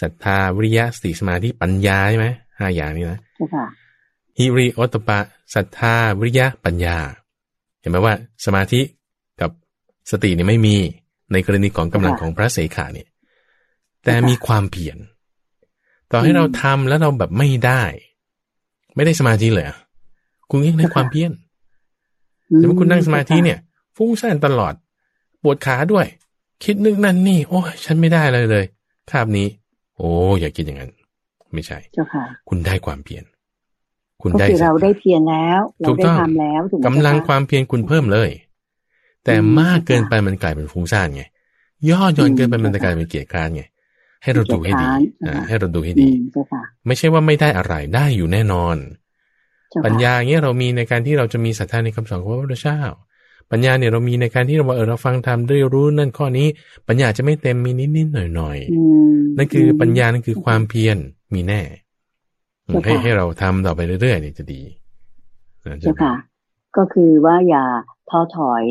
ศรัทธาวิริยะสติสมาธิปัญญาใช่ไหมห้าอย่างนี้นะเจ้าค่ะ ฮิริโอตตปะศรัทธาวิริยะปัญญา เห็นไหมว่าสมาธิกับสติเนี่ยไม่มีในกรณีของกำลังของพระเสขาเนี่ยแต่มีความเพียรต่อให้เราทำแล้วเราแบบไม่ได้ ไม่ได้สมาธิเลยอะคุณยังได้ความเพียรแต่เมื่อคุณนั่งสมาธิเนี่ย ฟุ้งซ่านตลอด ปวดขาด้วย คิดนึกนั่นนี่ โอ้ยฉันไม่ได้เลยเลยคาบนี้ โอ้อย่าคิดอย่างนั้น ไม่ใช่เจ้าค่ะคุณได้ความเพียร คุณก็ได้คือเราศทธได้เพียรแล้วเราถูกได้ต้องทำแล้วถูกไหมกำลังเจ้าะความเพียรคุณเพิ่มเลย แต่อืมมากเกินไปมันกลายเป็นฟุ้งซ่านไง ย่อหย่อนเกินไปมันจะกลายเป็นเกียร์คร้านไงให้เราดูให้ดีเกียจคร้านอ่านะคะให้เราดูให้อืดีมเจ้าค่ะไม่ใช่ว่าไม่ได้อะไรได้อยู่แน่นอนเจ้าค่ะปัญญาเงี้ยเรามีในการที่เราจะมีศรัทธาในคำสอนของพระพุทธเจ้า ปัญญาเนี่ยเรามีในการที่เราว่าเออเราฟังธรรมได้รู้นั่นข้อนี้ ปัญญาจะไม่เต็มมีนิดนิดหน่อยหน่อยอืมนั่นคือปัญญานั่นคือความเพียรมีแน่อืมเจ้าค่ะ ให้ให้เราทำต่อไปเรื่อยๆเนี่ยจะดีนะเจ้าค่ะ ก็คือว่าอย่าท้อถอย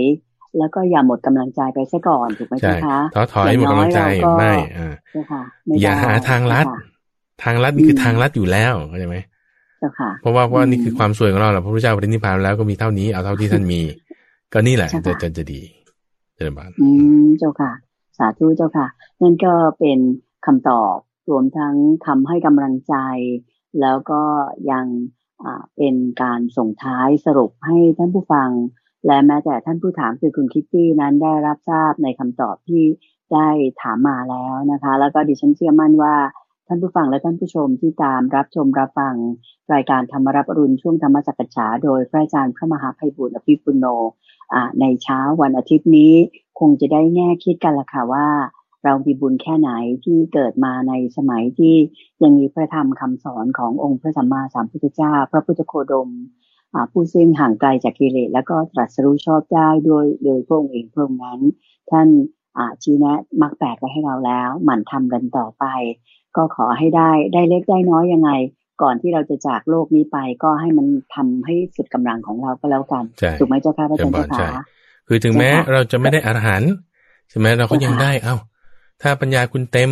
แล้วก็อย่าหมดกำลังใจไปซะก่อนถูกไหมใช่เจ้าคะท้อถอยหมดกำลังใจอย่างน้อยเราก็ไม่อ่าเจ้าค่ะไม่อย่าได้หาทางลัดเจ้ค่ะทางลัดนี่คือมทางลัดอยู่แล้วเข้าใจไหมเจ้าค่ะเพราะว่าเพราะว่าอืมนี่คือความสวยของเราแหละพระพุทธเจ้าปรินิพพานแล้วก็มีเท่านี้เอาเท่าที่ท่านมี ก็นี่แหละใช่จะค่ะจะจะดีเจริญบานอืมเจ้าค่ะ สาธุเจ้าค่ะ นั่นก็เป็นคำตอบรวมทั้งทำให้กำลังใจ แล้วก็ยังเป็นการส่งท้ายสรุปให้ท่านผู้ฟัง และแม้แต่ท่านผู้ถามคือคุณคิตตี้นั้นได้รับทราบในคำตอบที่ได้ถามมาแล้วนะคะ แล้วก็ดิฉันเชื่อมั่นว่าท่านผู้ฟังและท่านผู้ชมที่ตามรับชมรับฟัง รายการธรรมรับอรุณช่วงธรรมสักษาโดยพระอาจารย์พระมหาภัยบุญอภิปุโนในเช้าวันอาทิตย์นี้ คงจะได้แง่คิดกันละค่ะว่า เรามีบุญแค่ไหนที่เกิดมาในสมัยที่ยังมีพระธรรมคำสอนขององค์พระสัมมาสัมพุทธเจ้า พระพุทธโคดมอ่าผู้ซึ่งห่างไกลจากกิเลสแล้วก็ตรัสรู้ชอบได้ด้วยโดยพระองค์เองพระองค์นั้น ท่านอ่าชี้แนะมรรคแปดไว้ให้เราแล้ว หมั่นทำกันต่อไป ก็ขอให้ได้ได้เล็กได้น้อยยังไง ก่อนที่เราจะจากโลกนี้ไปก็ให้มันทำให้สุดกำลังของเราก็แล้วกันใช่ถูกไหมเจ้าค่ะพระอาจารย์เจ้าเจ้าค่ะค่ะคือถึงแม้ใช่ค่ะเราจะไม่ได้อรหันต์ใช่ไหมเราก็ยังใช่ค่ะได้เอ้า ถ้าปัญญาคุณเต็ม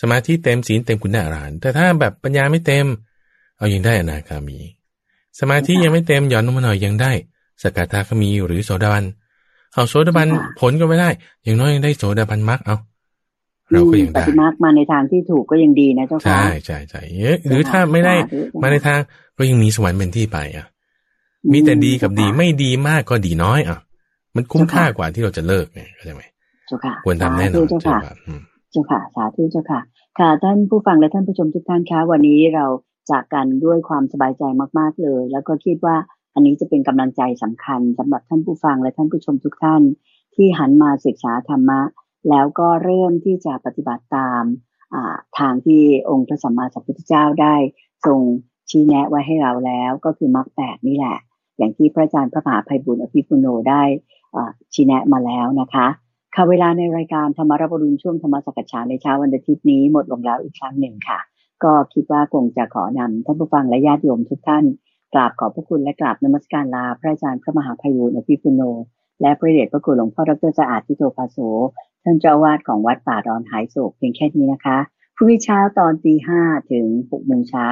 สมาธิเต็มศีลเต็มคุณอรหันต์แต่ถ้าแบบปัญญาไม่เต็ม เอายังได้อนาคามี สมาธิยังไม่เต็มหย่อนลงมาหน่อยยังได้สกทาคามีหรือโสดาบันเอาโสดาบันผลก็ไม่ได้ อย่างน้อยยังได้โสดาบันมรรคเอาเราก็ยังปได้ฏิมากมาในทางที่ถูกก็ยังดีนะเจ้าค่ะใช่ใช่ใช่เอ๊ะหรือถ้าไม่ได้มาในทางก็ยังมีสวรรค์เป็นที่ไปอะ มีแต่ดีกับดีไม่ดีมากก็ดีน้อยอะ มันคุ้มค่ากว่าที่เราจะเลิกไงเข้าใจไหม เจ้าค่ะควรทำแน่นอนสาธุเจ้าใช่ค่ะป่ะอืมเจ้าค่ะ สาธุเจ้าค่ะ ค่ะท่านผู้ฟังและท่านผู้ชมทุกท่านคะวันนี้เราจากกันด้วยความสบายใจมาก ๆเลย แล้วก็คิดว่าอันนี้จะเป็นกำลังใจสำคัญสำหรับท่านผู้ฟังและท่านผู้ชมทุกท่าน ที่หันมาศึกษาธรรมะ แล้วก็เริ่มที่จะปฏิบัติตามอ่าทางที่องค์พระสัมมาสัมพุทธเจ้าได้ทรงชี้แนะไว้ให้เราแล้ว ก็คือมรรคแปดนี่แหละ อย่างที่พระอาจารย์พระมหาภัยบุญอภิปุโนได้อ่าชี้แนะมาแล้วนะคะ ค่ะเวลาในรายการธรรมรับรุณช่วงธรรมสักชาในเช้าวันอาทิตย์นี้หมดลงแล้วอีกครั้งหนึ่งค่ะ ก็คิดว่าคงจะขอนำท่านผู้ฟังและญาติโยมทุกท่านกราบขอบพระคุณและกราบนมัสการลาพระอาจารย์พระมหาภัยบูลย์อภิปุโน และพระเดชพระคุณหลวงพ่อดรสะอาดทิโตภาโสท่านเจ้าวาสของวัดป่าดอนหายโศกเพียงแค่นี้นะคะพรุ่งนี้เช้าตอนตีห้าถึงหกโมงเช้า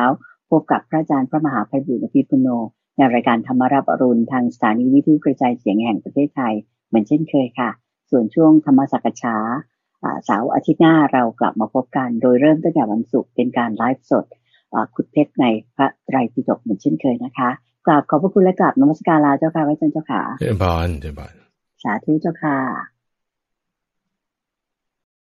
พบกับพระอาจารย์พระมหาภัยบูลย์อภิปุโน ในรายการธรรมรับอรุณทางสถานีวิทยุกระจายเสียงแห่งประเทศไทยเหมือนเช่นเคยค่ะ ส่วนช่วงธรรมสักชาอ่าเสาร์อาทิตย์หน้าเรากลับมาพบกัน โดยเริ่มตั้งแต่วันศุกร์เป็นการไลฟ์สดอ่าขุดเพชรในพระไตรปิฎกเหมือนเช่นเคยนะคะกราบขอบพระคุณและกราบนมัสการลาเจ้าค่ะไว้เจ้าค่ะเจริญพรเจริญพรสาธุเจ้าค่ะ